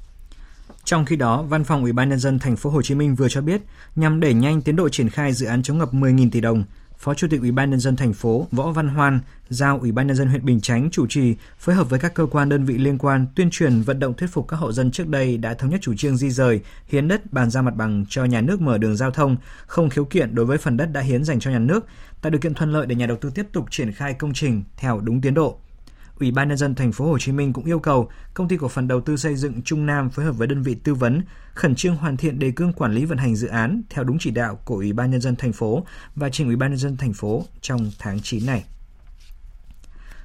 Trong khi đó, Văn phòng Ủy ban nhân dân thành phố Hồ Chí Minh vừa cho biết, nhằm đẩy nhanh tiến độ triển khai dự án chống ngập 10.000 tỷ đồng, Phó Chủ tịch Ủy ban nhân dân thành phố Võ Văn Hoan giao Ủy ban nhân dân huyện Bình Chánh chủ trì phối hợp với các cơ quan đơn vị liên quan tuyên truyền vận động thuyết phục các hộ dân trước đây đã thống nhất chủ trương di rời, hiến đất bàn giao mặt bằng cho nhà nước mở đường giao thông, không khiếu kiện đối với phần đất đã hiến dành cho nhà nước, tạo điều kiện thuận lợi để nhà đầu tư tiếp tục triển khai công trình theo đúng tiến độ. Ủy ban nhân dân thành phố Hồ Chí Minh cũng yêu cầu công ty cổ phần đầu tư xây dựng Trung Nam phối hợp với đơn vị tư vấn khẩn trương hoàn thiện đề cương quản lý vận hành dự án theo đúng chỉ đạo của Ủy ban nhân dân thành phố và trình Ủy ban nhân dân thành phố trong tháng 9 này.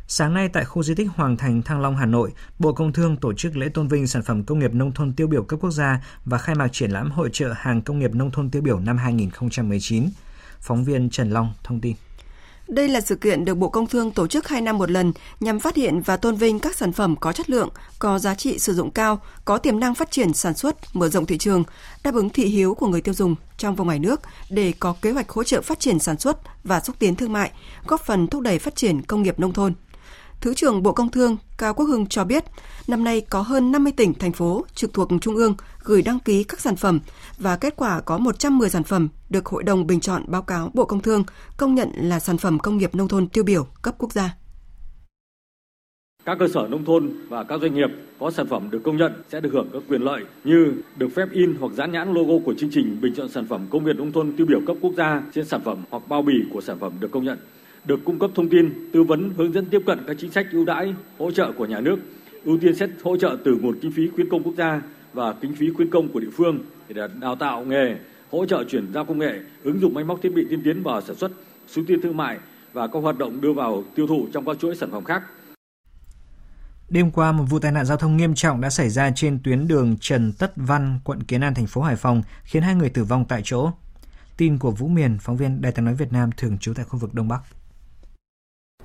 Sáng nay tại khu di tích Hoàng Thành Thăng Long Hà Nội, Bộ Công Thương tổ chức lễ tôn vinh sản phẩm công nghiệp nông thôn tiêu biểu cấp quốc gia và khai mạc triển lãm hội trợ hàng công nghiệp nông thôn tiêu biểu năm 2019. Phóng viên Trần Long thông tin. Đây là sự kiện được Bộ Công Thương tổ chức 2 năm một lần nhằm phát hiện và tôn vinh các sản phẩm có chất lượng, có giá trị sử dụng cao, có tiềm năng phát triển sản xuất, mở rộng thị trường, đáp ứng thị hiếu của người tiêu dùng trong và ngoài nước để có kế hoạch hỗ trợ phát triển sản xuất và xúc tiến thương mại, góp phần thúc đẩy phát triển công nghiệp nông thôn. Thứ trưởng Bộ Công Thương Cao Quốc Hưng cho biết, năm nay có hơn 50 tỉnh, thành phố trực thuộc Trung ương gửi đăng ký các sản phẩm và kết quả có 110 sản phẩm được Hội đồng Bình chọn báo cáo Bộ Công Thương công nhận là sản phẩm công nghiệp nông thôn tiêu biểu cấp quốc gia. Các cơ sở nông thôn và các doanh nghiệp có sản phẩm được công nhận sẽ được hưởng các quyền lợi như được phép in hoặc dán nhãn logo của chương trình bình chọn sản phẩm công nghiệp nông thôn tiêu biểu cấp quốc gia trên sản phẩm hoặc bao bì của sản phẩm được công nhận được cung cấp thông tin, tư vấn, hướng dẫn tiếp cận các chính sách ưu đãi, hỗ trợ của nhà nước, ưu tiên xét hỗ trợ từ nguồn kinh phí khuyến công quốc gia và kinh phí khuyến công của địa phương để đào tạo nghề, hỗ trợ chuyển giao công nghệ, ứng dụng máy móc thiết bị tiên tiến vào sản xuất, xúc tiến thương mại và các hoạt động đưa vào tiêu thụ trong các chuỗi sản phẩm khác. Đêm qua, một vụ tai nạn giao thông nghiêm trọng đã xảy ra trên tuyến đường Trần Tất Văn, quận Kiến An, thành phố Hải Phòng, khiến hai người tử vong tại chỗ. Tin của Vũ Miền, phóng viên Đài tiếng nói Việt Nam thường trú tại khu vực Đông Bắc.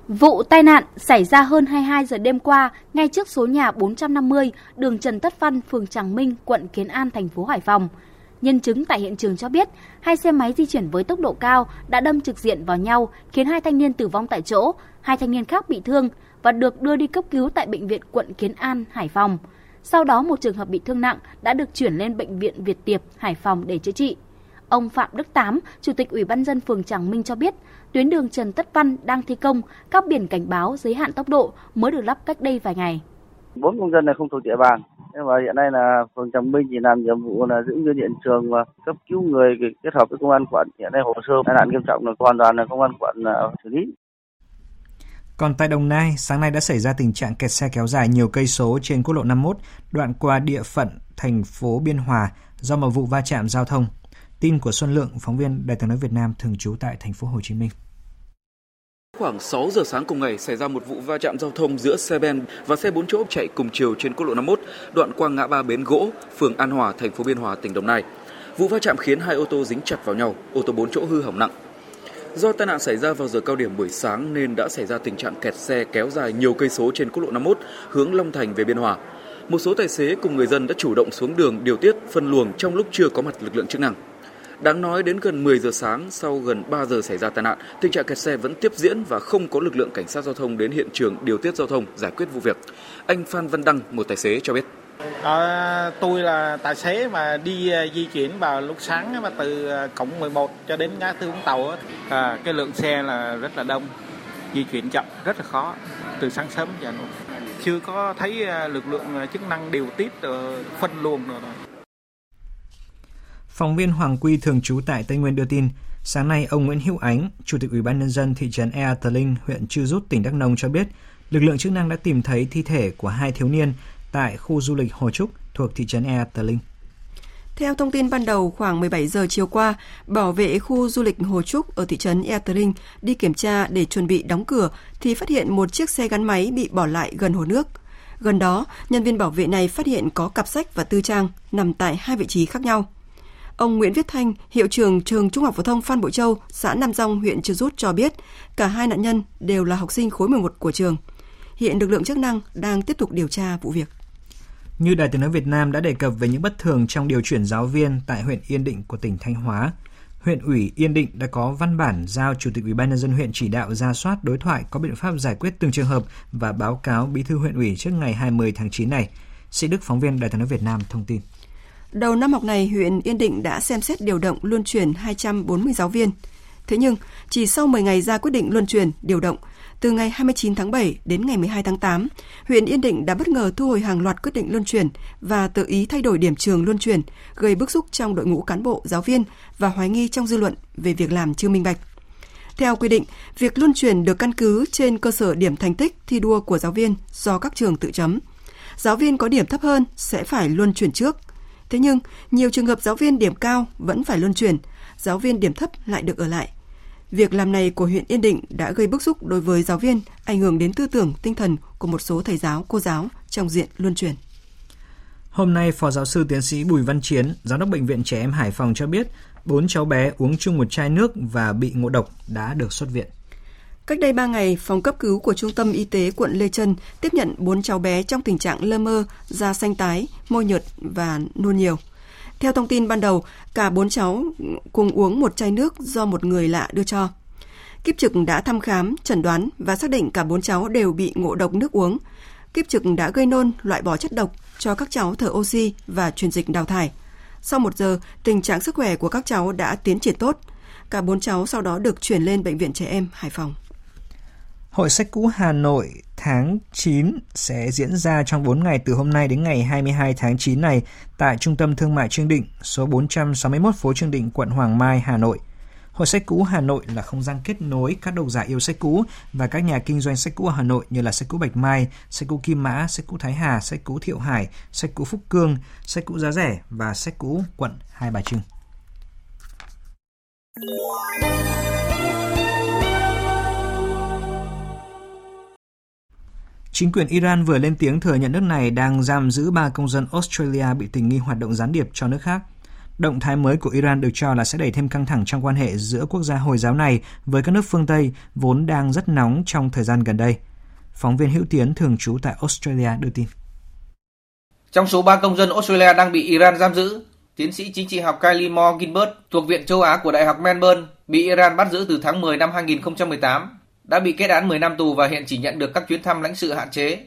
Vụ tai nạn xảy ra hơn 22 giờ đêm qua ngay trước số nhà 450 đường Trần Tất Văn, phường Tràng Minh, quận Kiến An, thành phố Hải Phòng. Nhân chứng tại hiện trường cho biết, hai xe máy di chuyển với tốc độ cao đã đâm trực diện vào nhau, khiến hai thanh niên tử vong tại chỗ, hai thanh niên khác bị thương và được đưa đi cấp cứu tại bệnh viện quận Kiến An, Hải Phòng. Sau đó một trường hợp bị thương nặng đã được chuyển lên bệnh viện Việt Tiệp, Hải Phòng để chữa trị. Ông Phạm Đức Tám, Chủ tịch Ủy ban dân phường Tràng Minh cho biết, tuyến đường Trần Tất Văn đang thi công, các biển cảnh báo giới hạn tốc độ mới được lắp cách đây vài ngày. Bốn công dân này không thuộc địa bàn, nhưng mà hiện nay là phường Tràng Minh chỉ làm nhiệm vụ là giữ nguyên hiện trường và cấp cứu người kết hợp với công an quận. Hiện nay hồ sơ tai nạn nghiêm trọng là hoàn toàn là công an quận xử lý. Còn tại Đồng Nai, sáng nay đã xảy ra tình trạng kẹt xe kéo dài nhiều cây số trên quốc lộ 51, đoạn qua địa phận thành phố Biên Hòa do một vụ va chạm giao thông. Tin của Xuân Lượng, phóng viên Đài tiếng nói Việt Nam thường trú tại thành phố Hồ Chí Minh. Khoảng 6 giờ sáng cùng ngày xảy ra một vụ va chạm giao thông giữa xe ben và xe 4 chỗ chạy cùng chiều trên quốc lộ 51, đoạn qua ngã ba Bến Gỗ, phường An Hòa, thành phố Biên Hòa, tỉnh Đồng Nai. Vụ va chạm khiến hai ô tô dính chặt vào nhau, ô tô 4 chỗ hư hỏng nặng. Do tai nạn xảy ra vào giờ cao điểm buổi sáng nên đã xảy ra tình trạng kẹt xe kéo dài nhiều cây số trên quốc lộ 51 hướng Long Thành về Biên Hòa. Một số tài xế cùng người dân đã chủ động xuống đường điều tiết phân luồng trong lúc chưa có mặt lực lượng chức năng. Đáng nói đến gần 10 giờ sáng sau gần 3 giờ xảy ra tai nạn, tình trạng kẹt xe vẫn tiếp diễn và không có lực lượng cảnh sát giao thông đến hiện trường điều tiết giao thông giải quyết vụ việc. Anh Phan Văn Đăng, một tài xế cho biết. À, tôi là tài xế mà đi ờ, di chuyển vào lúc sáng mà từ ờ, cổng 11 cho đến ngã tư Vũng Tàu à, cái lượng xe là rất là đông di chuyển chậm rất là khó từ sáng sớm giờ luôn chưa có thấy lực lượng chức năng điều tiết phân luồng rồi Phóng viên Hoàng Quy thường trú tại Tây Nguyên đưa tin, sáng nay ông Nguyễn Hữu Ánh, Chủ tịch Ủy ban nhân dân thị trấn Ea Tờ Linh, huyện Chư Rút, tỉnh Đắk Nông cho biết, lực lượng chức năng đã tìm thấy thi thể của hai thiếu niên tại khu du lịch Hồ Trúc thuộc thị trấn Ea Tờ Linh. Theo thông tin ban đầu, khoảng 17 giờ chiều qua, bảo vệ khu du lịch Hồ Trúc ở thị trấn Ea Tờ Linh đi kiểm tra để chuẩn bị đóng cửa thì phát hiện một chiếc xe gắn máy bị bỏ lại gần hồ nước. Gần đó, nhân viên bảo vệ này phát hiện có cặp sách và tư trang nằm tại hai vị trí khác nhau. Ông Nguyễn Viết Thanh, hiệu trưởng trường Trung học phổ thông Phan Bội Châu, xã Nam Dòng, huyện Chư Rút cho biết, cả hai nạn nhân đều là học sinh khối 11 của trường. Hiện lực lượng chức năng đang tiếp tục điều tra vụ việc. Như Đài tiếng nói Việt Nam đã đề cập về những bất thường trong điều chuyển giáo viên tại huyện Yên Định của tỉnh Thanh Hóa, huyện ủy Yên Định đã có văn bản giao Chủ tịch Ủy ban nhân dân huyện chỉ đạo ra soát đối thoại có biện pháp giải quyết từng trường hợp và báo cáo Bí thư huyện ủy trước ngày 20 tháng 9 này. Sĩ Đức phóng viên Đài tiếng nói Việt Nam thông tin. Đầu năm học này, huyện Yên Định đã xem xét điều động luân chuyển 240 giáo viên. Thế nhưng, chỉ sau 10 ngày ra quyết định luân chuyển, điều động, từ ngày 29 tháng 7 đến ngày 12 tháng 8, huyện Yên Định đã bất ngờ thu hồi hàng loạt quyết định luân chuyển và tự ý thay đổi điểm trường luân chuyển, gây bức xúc trong đội ngũ cán bộ, giáo viên và hoài nghi trong dư luận về việc làm chưa minh bạch. Theo quy định, việc luân chuyển được căn cứ trên cơ sở điểm thành tích thi đua của giáo viên do các trường tự chấm. Giáo viên có điểm thấp hơn sẽ phải luân chuyển trước. Thế nhưng, nhiều trường hợp giáo viên điểm cao vẫn phải luân chuyển, giáo viên điểm thấp lại được ở lại. Việc làm này của huyện Yên Định đã gây bức xúc đối với giáo viên, ảnh hưởng đến tư tưởng, tinh thần của một số thầy giáo, cô giáo trong diện luân chuyển. Hôm nay, Phó Giáo sư Tiến sĩ Bùi Văn Chiến, Giám đốc Bệnh viện Trẻ Em Hải Phòng cho biết, bốn cháu bé uống chung một chai nước và bị ngộ độc đã được xuất viện. Cách đây 3 ngày, phòng cấp cứu của Trung tâm Y tế quận Lê Trân tiếp nhận 4 cháu bé trong tình trạng lơ mơ, da xanh tái, môi nhợt và nôn nhiều. Theo thông tin ban đầu, cả 4 cháu cùng uống một chai nước do một người lạ đưa cho. Kiếp trực đã thăm khám, chẩn đoán và xác định cả 4 cháu đều bị ngộ độc nước uống. Kiếp trực đã gây nôn, loại bỏ chất độc cho các cháu thở oxy và truyền dịch đào thải. Sau một giờ, tình trạng sức khỏe của các cháu đã tiến triển tốt. Cả bốn cháu sau đó được chuyển lên Bệnh viện Trẻ Em Hải Phòng. Hội sách cũ Hà Nội tháng 9 sẽ diễn ra trong 4 ngày từ hôm nay đến ngày 22 tháng 9 này tại Trung tâm Thương mại Trương Định, số 461 phố Trương Định, quận Hoàng Mai, Hà Nội. Hội sách cũ Hà Nội là không gian kết nối các độc giả yêu sách cũ và các nhà kinh doanh sách cũ ở Hà Nội như là sách cũ Bạch Mai, sách cũ Kim Mã, sách cũ Thái Hà, sách cũ Thiệu Hải, sách cũ Phúc Cương, sách cũ Giá Rẻ và sách cũ quận Hai Bà Trưng. Chính quyền Iran vừa lên tiếng thừa nhận nước này đang giam giữ ba công dân Australia bị tình nghi hoạt động gián điệp cho nước khác. Động thái mới của Iran được cho là sẽ đẩy thêm căng thẳng trong quan hệ giữa quốc gia Hồi giáo này với các nước phương Tây vốn đang rất nóng trong thời gian gần đây. Phóng viên Hữu Tiến thường trú tại Australia đưa tin. Trong số 3 công dân Australia đang bị Iran giam giữ, tiến sĩ chính trị học Kylie Moore Gilbert thuộc Viện Châu Á của Đại học Melbourne bị Iran bắt giữ từ tháng 10 năm 2018 đã bị kết án 10 năm tù và hiện chỉ nhận được các chuyến thăm lãnh sự hạn chế.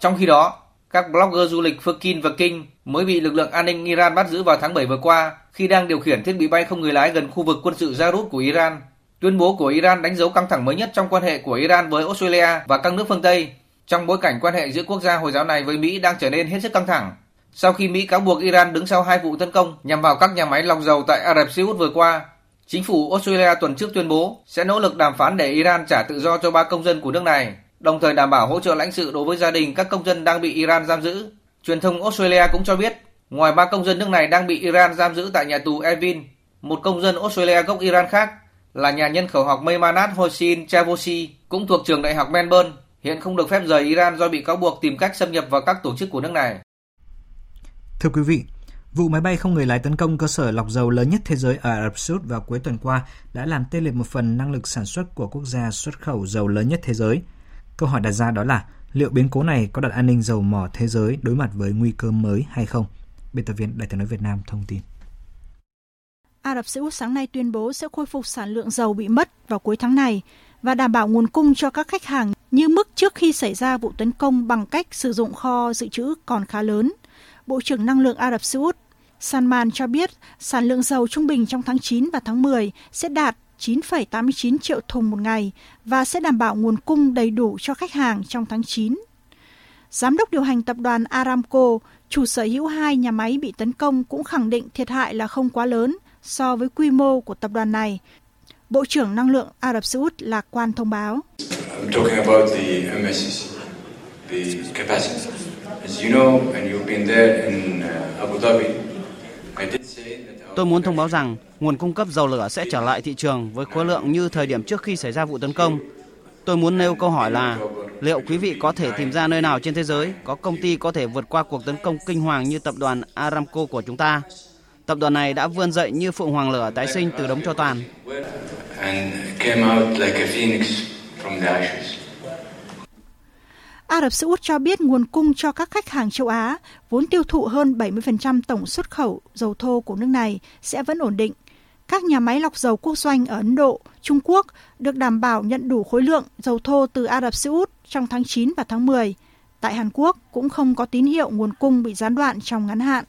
Trong khi đó, các blogger du lịch Furkin và King mới bị lực lượng an ninh Iran bắt giữ vào tháng 7 vừa qua khi đang điều khiển thiết bị bay không người lái gần khu vực quân sự Jarut của Iran. Tuyên bố của Iran đánh dấu căng thẳng mới nhất trong quan hệ của Iran với Australia và các nước phương Tây, trong bối cảnh quan hệ giữa quốc gia Hồi giáo này với Mỹ đang trở nên hết sức căng thẳng. Sau khi Mỹ cáo buộc Iran đứng sau hai vụ tấn công nhằm vào các nhà máy lọc dầu tại Ả Rập Xê Út vừa qua, chính phủ Australia tuần trước tuyên bố sẽ nỗ lực đàm phán để Iran trả tự do cho ba công dân của nước này đồng thời đảm bảo hỗ trợ lãnh sự đối với gia đình các công dân đang bị Iran giam giữ. Truyền thông Australia cũng cho biết, ngoài ba công dân nước này đang bị Iran giam giữ tại nhà tù Evin, một công dân Australia gốc Iran khác là nhà nhân khẩu học Meymanat Hossein Chavosi cũng thuộc trường đại học Melbourne, hiện không được phép rời Iran do bị cáo buộc tìm cách xâm nhập vào các tổ chức của nước này. Thưa quý vị, Vụ máy bay không người lái tấn công cơ sở lọc dầu lớn nhất thế giới ở Ả Rập Xê Út vào cuối tuần qua đã làm tê liệt một phần năng lực sản xuất của quốc gia xuất khẩu dầu lớn nhất thế giới. Câu hỏi đặt ra đó là liệu biến cố này có đặt an ninh dầu mỏ thế giới đối mặt với nguy cơ mới hay không? Biên tập viên Đại tiếng nói Việt Nam thông tin. Ả Rập Xê Út sáng nay tuyên bố sẽ khôi phục sản lượng dầu bị mất vào cuối tháng này và đảm bảo nguồn cung cho các khách hàng như mức trước khi xảy ra vụ tấn công bằng cách sử dụng kho dự trữ còn khá lớn. Bộ trưởng Năng lượng Ả Rập Xê Út Salman cho biết sản lượng dầu trung bình trong tháng 9 và tháng 10 sẽ đạt 9,89 triệu thùng một ngày và sẽ đảm bảo nguồn cung đầy đủ cho khách hàng trong tháng 9. Giám đốc điều hành tập đoàn Aramco, chủ sở hữu hai nhà máy bị tấn công cũng khẳng định thiệt hại là không quá lớn so với quy mô của tập đoàn này. Bộ trưởng Năng lượng Ả Rập Xê Út lạc quan thông báo. As you know, and you've been there in Abu Dhabi, Tôi muốn thông báo rằng nguồn cung cấp dầu lửa sẽ trở lại thị trường với khối lượng như thời điểm trước khi xảy ra vụ tấn công. Tôi muốn nêu câu hỏi là liệu quý vị có thể tìm ra nơi nào trên thế giới có công ty có thể vượt qua cuộc tấn công kinh hoàng như tập đoàn Aramco của chúng ta? Tập đoàn này đã vươn dậy như phượng hoàng lửa tái sinh từ đống cho tàn. Ả Rập Xê Út cho biết nguồn cung cho các khách hàng châu Á, vốn tiêu thụ hơn 70% tổng xuất khẩu dầu thô của nước này, sẽ vẫn ổn định. Các nhà máy lọc dầu quốc doanh ở Ấn Độ, Trung Quốc được đảm bảo nhận đủ khối lượng dầu thô từ Ả Rập Xê Út trong tháng 9 và tháng 10. Tại Hàn Quốc cũng không có tín hiệu nguồn cung bị gián đoạn trong ngắn hạn.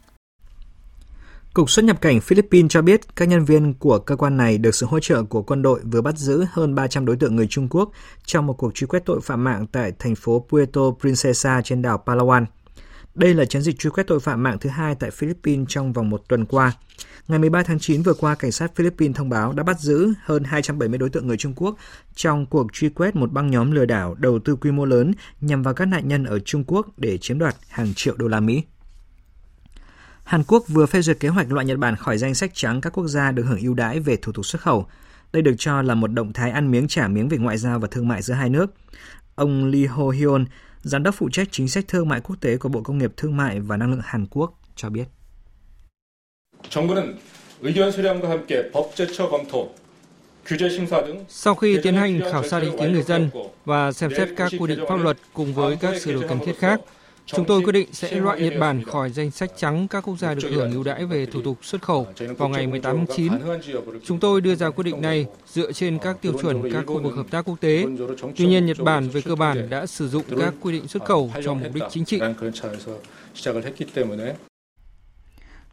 Cục xuất nhập cảnh Philippines cho biết các nhân viên của cơ quan này được sự hỗ trợ của quân đội vừa bắt giữ hơn 300 đối tượng người Trung Quốc trong một cuộc truy quét tội phạm mạng tại thành phố Puerto Princesa trên đảo Palawan. Đây là chiến dịch truy quét tội phạm mạng thứ hai tại Philippines trong vòng một tuần qua. Ngày 13 tháng 9 vừa qua, cảnh sát Philippines thông báo đã bắt giữ hơn 270 đối tượng người Trung Quốc trong cuộc truy quét một băng nhóm lừa đảo đầu tư quy mô lớn nhằm vào các nạn nhân ở Trung Quốc để chiếm đoạt hàng triệu đô la Mỹ. Hàn Quốc vừa phê duyệt kế hoạch loại Nhật Bản khỏi danh sách trắng các quốc gia được hưởng ưu đãi về thủ tục xuất khẩu. Đây được cho là một động thái ăn miếng trả miếng về ngoại giao và thương mại giữa hai nước. Ông Lee Ho Hyun, giám đốc phụ trách chính sách thương mại quốc tế của Bộ Công nghiệp Thương mại và Năng lượng Hàn Quốc cho biết. Sau khi tiến hành khảo sát ý kiến người dân và xem xét các quy định pháp luật cùng với các sửa đổi cần thiết khác, Chúng tôi quyết định sẽ loại Nhật Bản khỏi danh sách trắng các quốc gia được hưởng ưu đãi về thủ tục xuất khẩu vào ngày 18 tháng 9. Chúng tôi đưa ra quyết định này dựa trên các tiêu chuẩn các khu vực hợp tác quốc tế. Tuy nhiên, Nhật Bản về cơ bản đã sử dụng các quy định xuất khẩu cho mục đích chính trị.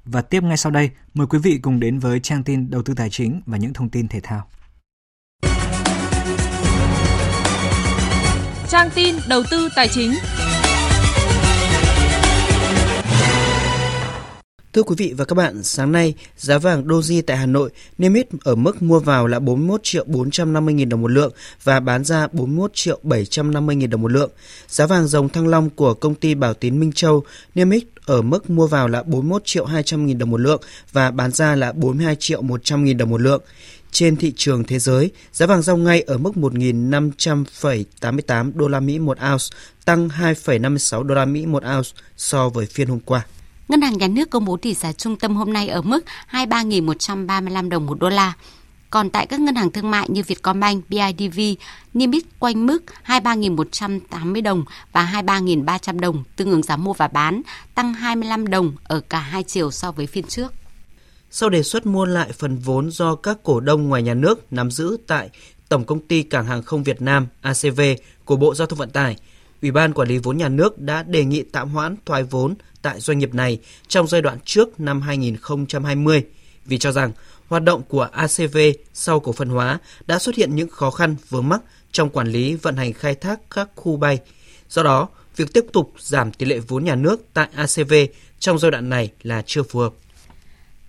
Và tiếp ngay sau đây, mời quý vị cùng đến với trang tin đầu tư tài chính và những thông tin thể thao. Trang tin đầu tư tài chính. Thưa quý vị và các bạn, sáng nay, giá vàng Doji tại Hà Nội niêm yết ở mức mua vào là 41 triệu 450 nghìn đồng một lượng và bán ra 41 triệu 750 nghìn đồng một lượng. Giá vàng dòng thăng long của công ty Bảo Tín Minh Châu niêm yết ở mức mua vào là 41 triệu 200 nghìn đồng một lượng và bán ra là 42 triệu 100 nghìn đồng một lượng. Trên thị trường thế giới, giá vàng giao ngay ở mức 1.500,88 đô la Mỹ một ounce, tăng 2,56 đô la Mỹ một ounce so với phiên hôm qua. Ngân hàng Nhà nước công bố tỷ giá trung tâm hôm nay ở mức 23.135 đồng một đô la. Còn tại các ngân hàng thương mại như Vietcombank, BIDV niêm yết quanh mức 23.180 đồng và 23.300 đồng tương ứng giá mua và bán, tăng 25 đồng ở cả hai chiều so với phiên trước. Sau đề xuất mua lại phần vốn do các cổ đông ngoài nhà nước nắm giữ tại Tổng công ty Cảng hàng không Việt Nam ACV của Bộ Giao thông Vận tải, Ủy ban Quản lý vốn nhà nước đã đề nghị tạm hoãn thoái vốn tại doanh nghiệp này trong giai đoạn trước năm 2020 vì cho rằng hoạt động của ACV sau cổ phần hóa đã xuất hiện những khó khăn vướng mắc trong quản lý vận hành khai thác các khu bay. Do đó, việc tiếp tục giảm tỷ lệ vốn nhà nước tại ACV trong giai đoạn này là chưa phù hợp.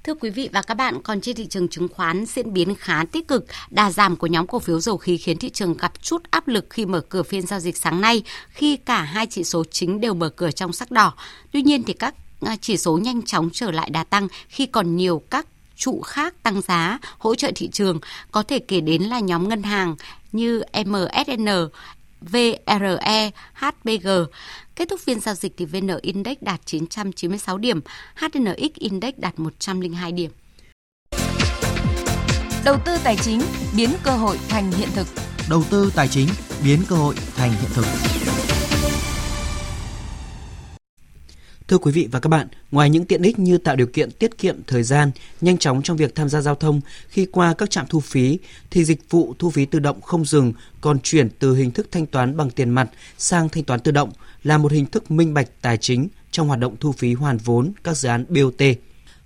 Thưa quý vị và các bạn, còn trên thị trường chứng khoán diễn biến khá tích cực, đà giảm của nhóm cổ phiếu dầu khí khiến thị trường gặp chút áp lực khi mở cửa phiên giao dịch sáng nay khi cả hai chỉ số chính đều mở cửa trong sắc đỏ. Tuy nhiên thì các à, chỉ số nhanh chóng trở lại đà tăng khi còn nhiều các trụ khác tăng giá hỗ trợ thị trường có thể kể đến là nhóm ngân hàng như MSN, VRE, HBG. Kết thúc phiên giao dịch thì VN Index đạt 996 điểm, HNX Index đạt 102 điểm. Đầu tư tài chính biến cơ hội thành hiện thực. Đầu tư tài chính biến cơ hội thành hiện thực. Thưa quý vị và các bạn, ngoài những tiện ích như tạo điều kiện tiết kiệm thời gian, nhanh chóng trong việc tham gia giao thông khi qua các trạm thu phí, thì dịch vụ thu phí tự động không dừng còn chuyển từ hình thức thanh toán bằng tiền mặt sang thanh toán tự động là một hình thức minh bạch tài chính trong hoạt động thu phí hoàn vốn các dự án BOT.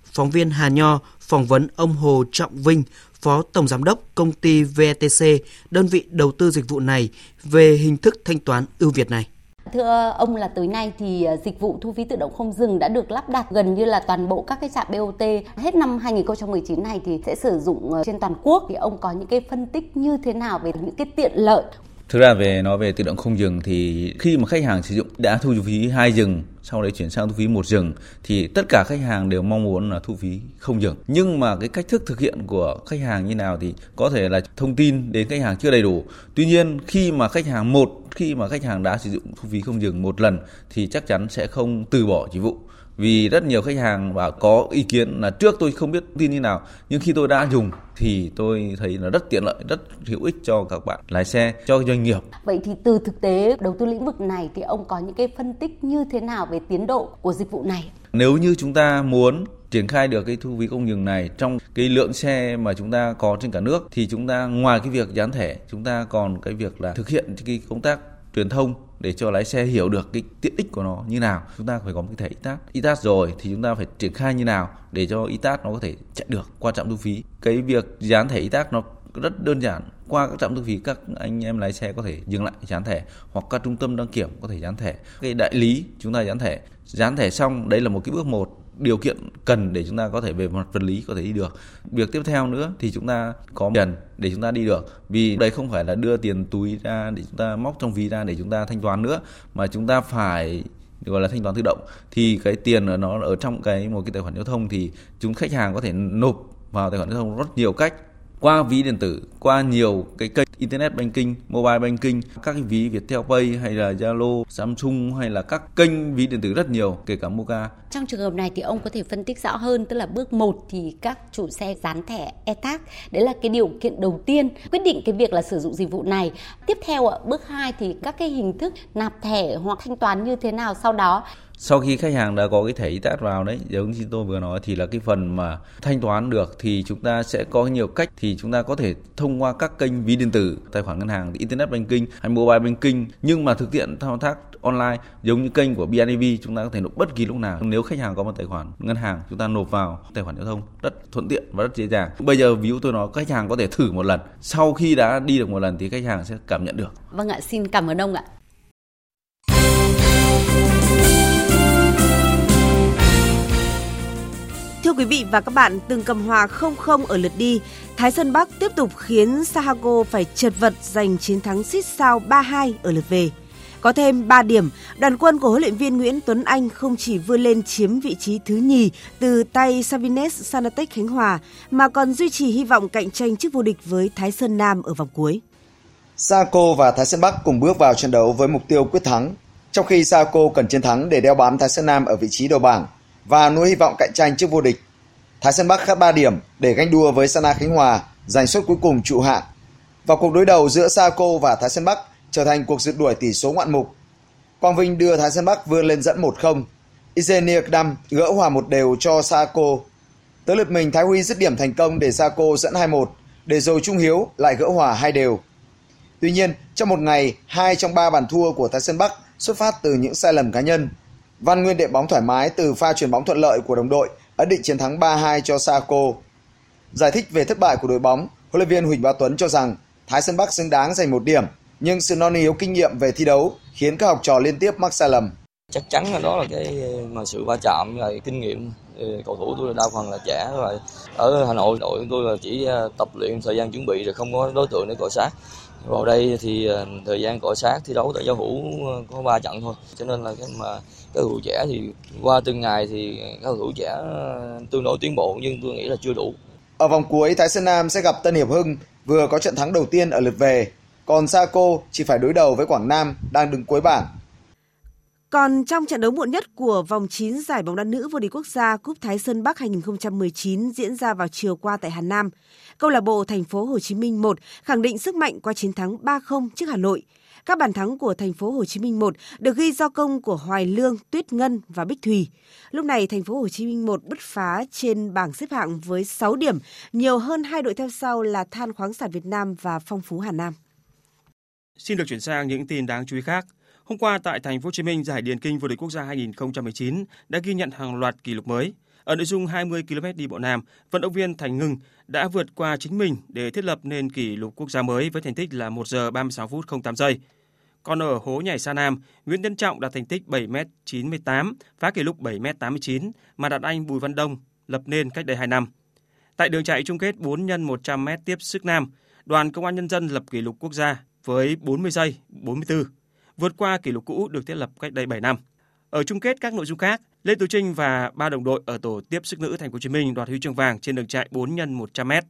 Phóng viên Hà Nho phỏng vấn ông Hồ Trọng Vinh, Phó Tổng Giám đốc công ty VTC, đơn vị đầu tư dịch vụ này về hình thức thanh toán ưu việt này. Thưa ông là tới nay thì à, dịch vụ thu phí tự động không dừng đã được lắp đặt gần như là toàn bộ các cái trạm BOT. Hết năm 2019 này thì sẽ sử dụng à, trên toàn quốc thì ông có những cái phân tích như thế nào về những cái tiện lợi Thực ra về, nói về tự động không dừng thì khi mà khách hàng sử dụng đã thu phí hai dừng, sau đấy chuyển sang thu phí một dừng, thì tất cả khách hàng đều mong muốn là thu phí không dừng. Nhưng mà cái cách thức thực hiện của khách hàng như nào thì có thể là thông tin đến khách hàng chưa đầy đủ. Tuy nhiên, khi mà khách hàng một, khi mà khách hàng đã sử dụng thu phí không dừng một lần thì chắc chắn sẽ không từ bỏ dịch vụ vì rất nhiều khách hàng bảo có ý kiến là trước tôi không biết tin như nào nhưng khi tôi đã dùng thì tôi thấy là rất tiện lợi rất hữu ích cho các bạn lái xe cho doanh nghiệp. Vậy thì từ thực tế đầu tư lĩnh vực này thì ông có những cái phân tích như thế nào về tiến độ của dịch vụ này? Nếu như chúng ta muốn triển khai được cái thu phí không dừng này trong cái lượng xe mà chúng ta có trên cả nước thì chúng ta ngoài cái việc dán thẻ chúng ta còn cái việc là thực hiện cái công tác truyền thông để cho lái xe hiểu được cái tiện ích của nó như nào. Chúng ta phải có một cái thẻ itas itas rồi thì chúng ta phải triển khai như nào để cho itas nó có thể chạy được qua trạm thu phí. Cái việc dán thẻ itas nó rất đơn giản. Qua các trạm thu phí, các anh em lái xe có thể dừng lại dán thẻ hoặc các trung tâm đăng kiểm có thể dán thẻ. Cái đại lý chúng ta dán thẻ. Dán thẻ xong đấy là một cái bước một điều kiện cần để chúng ta có thể về mặt vật lý có thể đi được. Việc tiếp theo nữa thì chúng ta có tiền để chúng ta đi được. Vì đây không phải là đưa tiền túi ra để chúng ta móc trong ví ra để chúng ta thanh toán nữa, mà chúng ta phải gọi là thanh toán tự động. Thì cái tiền ở nó ở trong cái, một cái tài khoản giao thông thì chúng khách hàng có thể nộp vào tài khoản giao thông rất nhiều cách qua ví điện tử, qua nhiều cái kênh internet banking, mobile banking, các cái ví Viettel Pay hay là Zalo, Samsung hay là các kênh ví điện tử rất nhiều, kể cả Moca. Trong trường hợp này thì ông có thể phân tích rõ hơn, tức là bước 1 thì các chủ xe dán thẻ e-tag, đấy là cái điều kiện đầu tiên quyết định cái việc là sử dụng dịch vụ này. Tiếp theo ạ, bước 2 thì các cái hình thức nạp thẻ hoặc thanh toán như thế nào sau đó sau khi khách hàng đã có cái thẻ e vào đấy, giống như tôi vừa nói, thì là cái phần mà thanh toán được, thì chúng ta sẽ có nhiều cách thì chúng ta có thể thông qua các kênh ví điện tử, tài khoản ngân hàng, internet banking hay mobile banking. Nhưng mà thực hiện thao tác online, giống như kênh của BNB chúng ta có thể nộp bất kỳ lúc nào. Nếu khách hàng có một tài khoản ngân hàng, chúng ta nộp vào tài khoản giao thông, rất thuận tiện và rất dễ dàng. Bây giờ ví dụ tôi nói, khách hàng có thể thử một lần. Sau khi đã đi được một lần thì khách hàng sẽ cảm nhận được. Vâng ạ, xin cảm ơn ông ạ. Thưa quý vị và các bạn, từng cầm hòa 0-0 ở lượt đi, Thái Sơn Bắc tiếp tục khiến Sahago phải chật vật giành chiến thắng xít sao 3-2 ở lượt về. Có thêm 3 điểm, đoàn quân của huấn luyện viên Nguyễn Tuấn Anh không chỉ vươn lên chiếm vị trí thứ nhì từ tay Savines Sanatech Khánh Hòa, mà còn duy trì hy vọng cạnh tranh chức vô địch với Thái Sơn Nam ở vòng cuối. Saco và Thái Sơn Bắc cùng bước vào trận đấu với mục tiêu quyết thắng, trong khi Saco cần chiến thắng để đeo bám Thái Sơn Nam ở vị trí đầu bảng và nuôi hy vọng cạnh tranh trước vô địch. Thái Sơn Bắc khác 3 điểm để ganh đua với Sana Khánh Hòa giành suất cuối cùng trụ hạng. Và cuộc đối đầu giữa Saco và Thái Sơn Bắc trở thành cuộc rượt đuổi tỷ số ngoạn mục. Quang Vinh đưa Thái Sơn Bắc vươn lên dẫn 1-0. Izenia Kdam gỡ hòa một đều cho Saco. Tới lượt mình Thái Huy dứt điểm thành công để Saco dẫn 2-1, để rồi Trung Hiếu lại gỡ hòa hai đều. Tuy nhiên, trong một ngày, hai trong ba bàn thua của Thái Sơn Bắc xuất phát từ những sai lầm cá nhân Văn Nguyên đệm bóng thoải mái từ pha chuyền bóng thuận lợi của đồng đội ấn định chiến thắng 3-2 cho Saco. Giải thích về thất bại của đội bóng, huấn luyện viên Huỳnh Bá Tuấn cho rằng Thái Sơn Bắc xứng đáng giành một điểm, nhưng sự non yếu kinh nghiệm về thi đấu khiến các học trò liên tiếp mắc sai lầm. Chắc chắn là đó là cái mà sự va chạm và kinh nghiệm ừ, cầu thủ tôi đa phần là trẻ rồi ở Hà Nội đội tôi là chỉ ờ, tập luyện thời gian chuẩn bị rồi không có đối tượng để cọ sát vào đây thì ờ, thời gian cọ sát thi đấu tại giao hữu ờ, có ba trận thôi cho nên là cái mà cầu thủ trẻ thì qua từng ngày thì các cầu thủ trẻ tương đối tiến bộ nhưng tôi nghĩ là chưa đủ. Ở vòng cuối Thái Sơn Nam sẽ gặp Tân Hiệp Hưng vừa có trận thắng đầu tiên ở lượt về. Còn Saco chỉ phải đối đầu với Quảng Nam đang đứng cuối bảng. Còn trong trận đấu muộn nhất của vòng 9 giải bóng đá nữ vô địch quốc gia Cúp Thái Sơn Bắc 2019 diễn ra vào chiều qua tại Hà Nam, câu lạc bộ Thành phố Hồ Chí Minh 1 khẳng định sức mạnh qua chiến thắng 3-0 trước Hà Nội. Các bàn thắng của Thành phố Hồ Chí Minh 1 được ghi do công của Hoài Lương, Tuyết Ngân và Bích Thùy. Lúc này Thành phố Hồ Chí Minh 1 bứt phá trên bảng xếp hạng với 6 điểm, nhiều hơn hai đội theo sau là Than khoáng sản Việt Nam và Phong Phú Hà Nam. Xin được chuyển sang những tin đáng chú ý khác. Hôm qua tại thành phố Hồ Chí Minh, giải điền kinh vô địch quốc gia 2019 đã ghi nhận hàng loạt kỷ lục mới. Ở nội dung 20 km đi bộ nam, vận động viên Thành Ngưng đã vượt qua chính mình để thiết lập nên kỷ lục quốc gia mới với thành tích là 1 giờ 36 phút 08 giây. Còn ở hố nhảy xa nam, Nguyễn Tấn Trọng đạt thành tích 7m98, phá kỷ lục 7m89 mà đạt anh Bùi Văn Đông lập nên cách đây 2 năm. Tại đường chạy chung kết 4 x 100m tiếp sức nam, đoàn công an nhân dân lập kỷ lục quốc gia với 40 giây 44 vượt qua kỷ lục cũ được thiết lập cách đây 7 năm. Ở chung kết các nội dung khác, Lê Tú Trinh và ba đồng đội ở tổ tiếp sức nữ Thành phố Hồ Chí Minh đoạt huy chương vàng trên đường chạy 4 x 100m.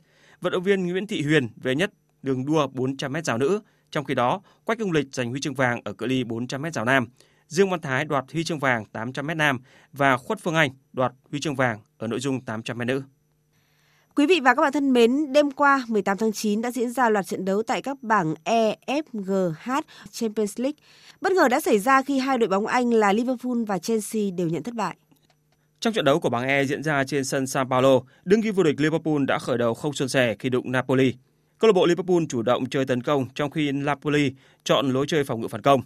Vận động viên Nguyễn Thị Huyền về nhất đường đua 400m rào nữ, trong khi đó Quách Công Lịch giành huy chương vàng ở cự ly 400m rào nam. Dương Văn Thái đoạt huy chương vàng 800m nam và Khuất Phương Anh đoạt huy chương vàng ở nội dung 800m nữ. Quý vị và các bạn thân mến, đêm qua 18 tháng 9 đã diễn ra loạt trận đấu tại các bảng E, F, G, H Champions League. Bất ngờ đã xảy ra khi hai đội bóng Anh là Liverpool và Chelsea đều nhận thất bại. Trong trận đấu của bảng E diễn ra trên sân Sao Paulo, đương kim vô địch Liverpool đã khởi đầu không suôn sẻ khi đụng Napoli. Câu lạc bộ Liverpool chủ động chơi tấn công trong khi Napoli chọn lối chơi phòng ngự phản công.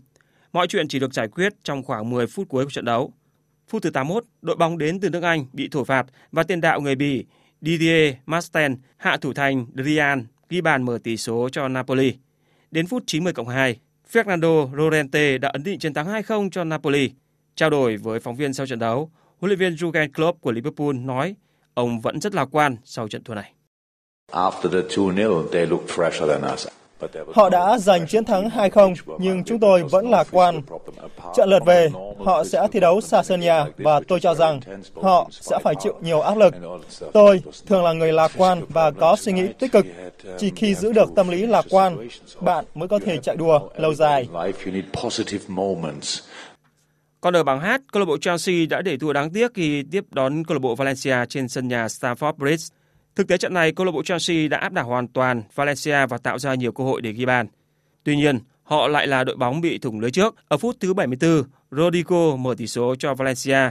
Mọi chuyện chỉ được giải quyết trong khoảng 10 phút cuối của trận đấu. Phút thứ 81, đội bóng đến từ nước Anh bị thổi phạt và tiền đạo người Bỉ Didier Masten hạ thủ thành Drian ghi bàn mở tỷ số cho Napoli. Đến phút 90 cộng 2, Fernando Llorente đã ấn định chiến thắng 2-0 cho Napoli. Trao đổi với phóng viên sau trận đấu, huấn luyện viên Jurgen Klopp của Liverpool nói ông vẫn rất lạc quan sau trận thua này. Họ đã giành chiến thắng 2-0, nhưng chúng tôi vẫn lạc quan. Trận lượt về, họ sẽ thi đấu xa sân nhà và tôi cho rằng họ sẽ phải chịu nhiều áp lực. Tôi thường là người lạc quan và có suy nghĩ tích cực. Chỉ khi giữ được tâm lý lạc quan, bạn mới có thể chạy đua lâu dài. Còn ở bảng H, câu lạc bộ Chelsea đã để thua đáng tiếc khi tiếp đón câu lạc bộ Valencia trên sân nhà Stamford Bridge. Thực tế trận này, câu lạc bộ Chelsea đã áp đảo hoàn toàn Valencia và tạo ra nhiều cơ hội để ghi bàn. Tuy nhiên, họ lại là đội bóng bị thủng lưới trước. Ở phút thứ 74, Rodrigo mở tỷ số cho Valencia.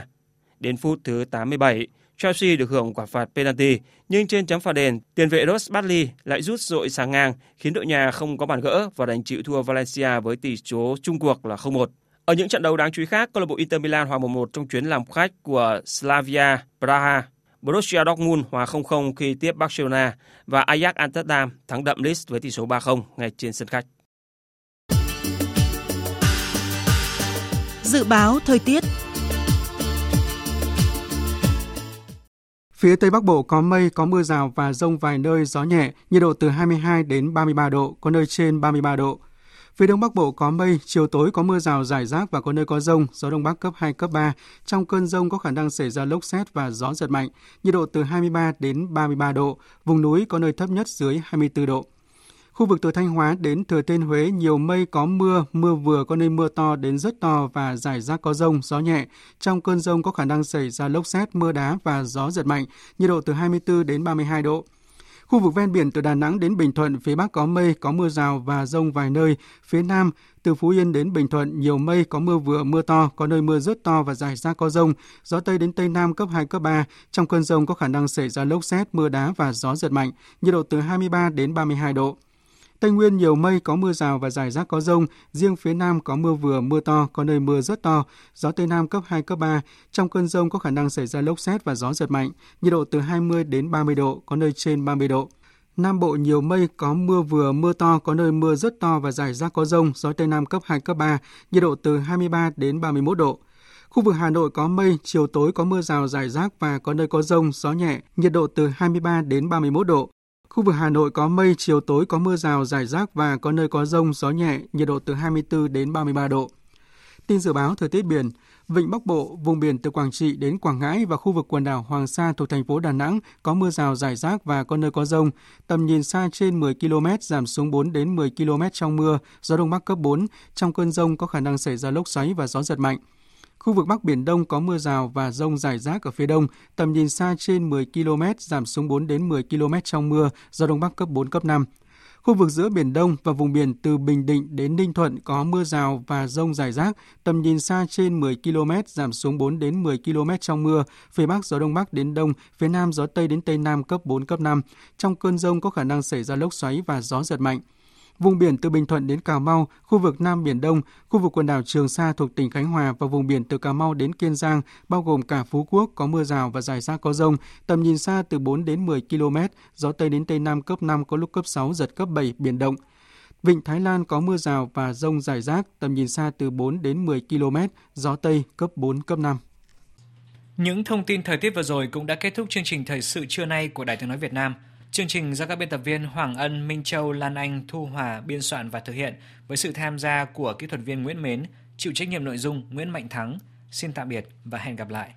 Đến phút thứ 87, Chelsea được hưởng quả phạt penalty, nhưng trên chấm phạt đền, tiền vệ Ross Barkley lại rút dội sang ngang, khiến đội nhà không có bàn gỡ và đành chịu thua Valencia với tỷ số chung cuộc là 0-1. Ở những trận đấu đáng chú ý khác, câu lạc bộ Inter Milan hòa 1-1 trong chuyến làm khách của Slavia Praha. Borussia Dortmund hòa 0-0 khi tiếp Barcelona và Ajax Amsterdam thắng đậm Leeds với tỷ số 3-0 ngay trên sân khách. Dự báo thời tiết Phía Tây Bắc Bộ có mây, có mưa rào và rông vài nơi, gió nhẹ, nhiệt độ từ 22 đến 33 độ, có nơi trên 33 độ. Phía Đông Bắc Bộ có mây, chiều tối có mưa rào rải rác và có nơi có rông, gió Đông Bắc cấp 2, cấp 3. Trong cơn rông có khả năng xảy ra lốc xét và gió giật mạnh, nhiệt độ từ 23 đến 33 độ, vùng núi có nơi thấp nhất dưới 24 độ. Khu vực từ Thanh Hóa đến Thừa Thiên Huế nhiều mây có mưa, mưa vừa có nơi mưa to đến rất to và rải rác có rông, gió nhẹ. Trong cơn rông có khả năng xảy ra lốc xét, mưa đá và gió giật mạnh, nhiệt độ từ 24 đến 32 độ. Khu vực ven biển từ Đà Nẵng đến Bình Thuận, phía Bắc có mây, có mưa rào và rông vài nơi. Phía Nam, từ Phú Yên đến Bình Thuận, nhiều mây, có mưa vừa, mưa to, có nơi mưa rất to và rải rác có rông. Gió Tây đến Tây Nam cấp 2, cấp 3. Trong cơn rông có khả năng xảy ra lốc xét, mưa đá và gió giật mạnh. Nhiệt độ từ 23 đến 32 độ. Tây Nguyên nhiều mây, có mưa rào và rải rác có rông. Riêng phía Nam có mưa vừa, mưa to, có nơi mưa rất to. Gió Tây Nam cấp 2, cấp 3. Trong cơn rông có khả năng xảy ra lốc xét và gió giật mạnh. Nhiệt độ từ 20 đến 30 độ, có nơi trên 30 độ. Nam Bộ nhiều mây, có mưa vừa, mưa to, có nơi mưa rất to và rải rác có rông, gió Tây Nam cấp 2, cấp 3, nhiệt độ từ 23 đến 31 độ. Khu vực Hà Nội có mây, chiều tối có mưa rào rải rác và có nơi có rông, gió nhẹ, nhiệt độ từ 23 đến 31 độ. Khu vực Hà Nội có mây, chiều tối có mưa rào rải rác và có nơi có rông, gió nhẹ, nhiệt độ từ 24 đến 33 độ. Tin dự báo thời tiết biển, Vịnh Bắc Bộ, vùng biển từ Quảng Trị đến Quảng Ngãi và khu vực quần đảo Hoàng Sa thuộc thành phố Đà Nẵng có mưa rào rải rác và có nơi có rông. Tầm nhìn xa trên 10 km, giảm xuống 4 đến 10 km trong mưa, gió Đông Bắc cấp 4. Trong cơn rông có khả năng xảy ra lốc xoáy và gió giật mạnh. Khu vực Bắc Biển Đông có mưa rào và rông rải rác ở phía đông, tầm nhìn xa trên 10 km, giảm xuống 4 đến 10 km trong mưa, gió Đông Bắc cấp 4, cấp 5. Khu vực giữa Biển Đông và vùng biển từ Bình Định đến Ninh Thuận có mưa rào và rông rải rác, tầm nhìn xa trên 10 km, giảm xuống 4 đến 10 km trong mưa. Phía Bắc gió Đông Bắc đến Đông, phía Nam gió Tây đến Tây Nam cấp 4, cấp 5. Trong cơn rông có khả năng xảy ra lốc xoáy và gió giật mạnh. Vùng biển từ Bình Thuận đến Cà Mau, khu vực Nam Biển Đông, khu vực quần đảo Trường Sa thuộc tỉnh Khánh Hòa và vùng biển từ Cà Mau đến Kiên Giang, bao gồm cả Phú Quốc có mưa rào và rải rác có rông, tầm nhìn xa từ 4 đến 10 km, gió Tây đến Tây Nam cấp 5 có lúc cấp 6, giật cấp 7, biển động. Vịnh Thái Lan có mưa rào và rông rải rác, tầm nhìn xa từ 4 đến 10 km, gió Tây cấp 4, cấp 5. Những thông tin thời tiết vừa rồi cũng đã kết thúc chương trình thời sự trưa nay của Đài Tiếng Nói Việt Nam. Chương trình do các biên tập viên Hoàng Ân, Minh Châu, Lan Anh, Thu Hòa biên soạn và thực hiện với sự tham gia của kỹ thuật viên Nguyễn Mến, chịu trách nhiệm nội dung Nguyễn Mạnh Thắng. Xin tạm biệt và hẹn gặp lại.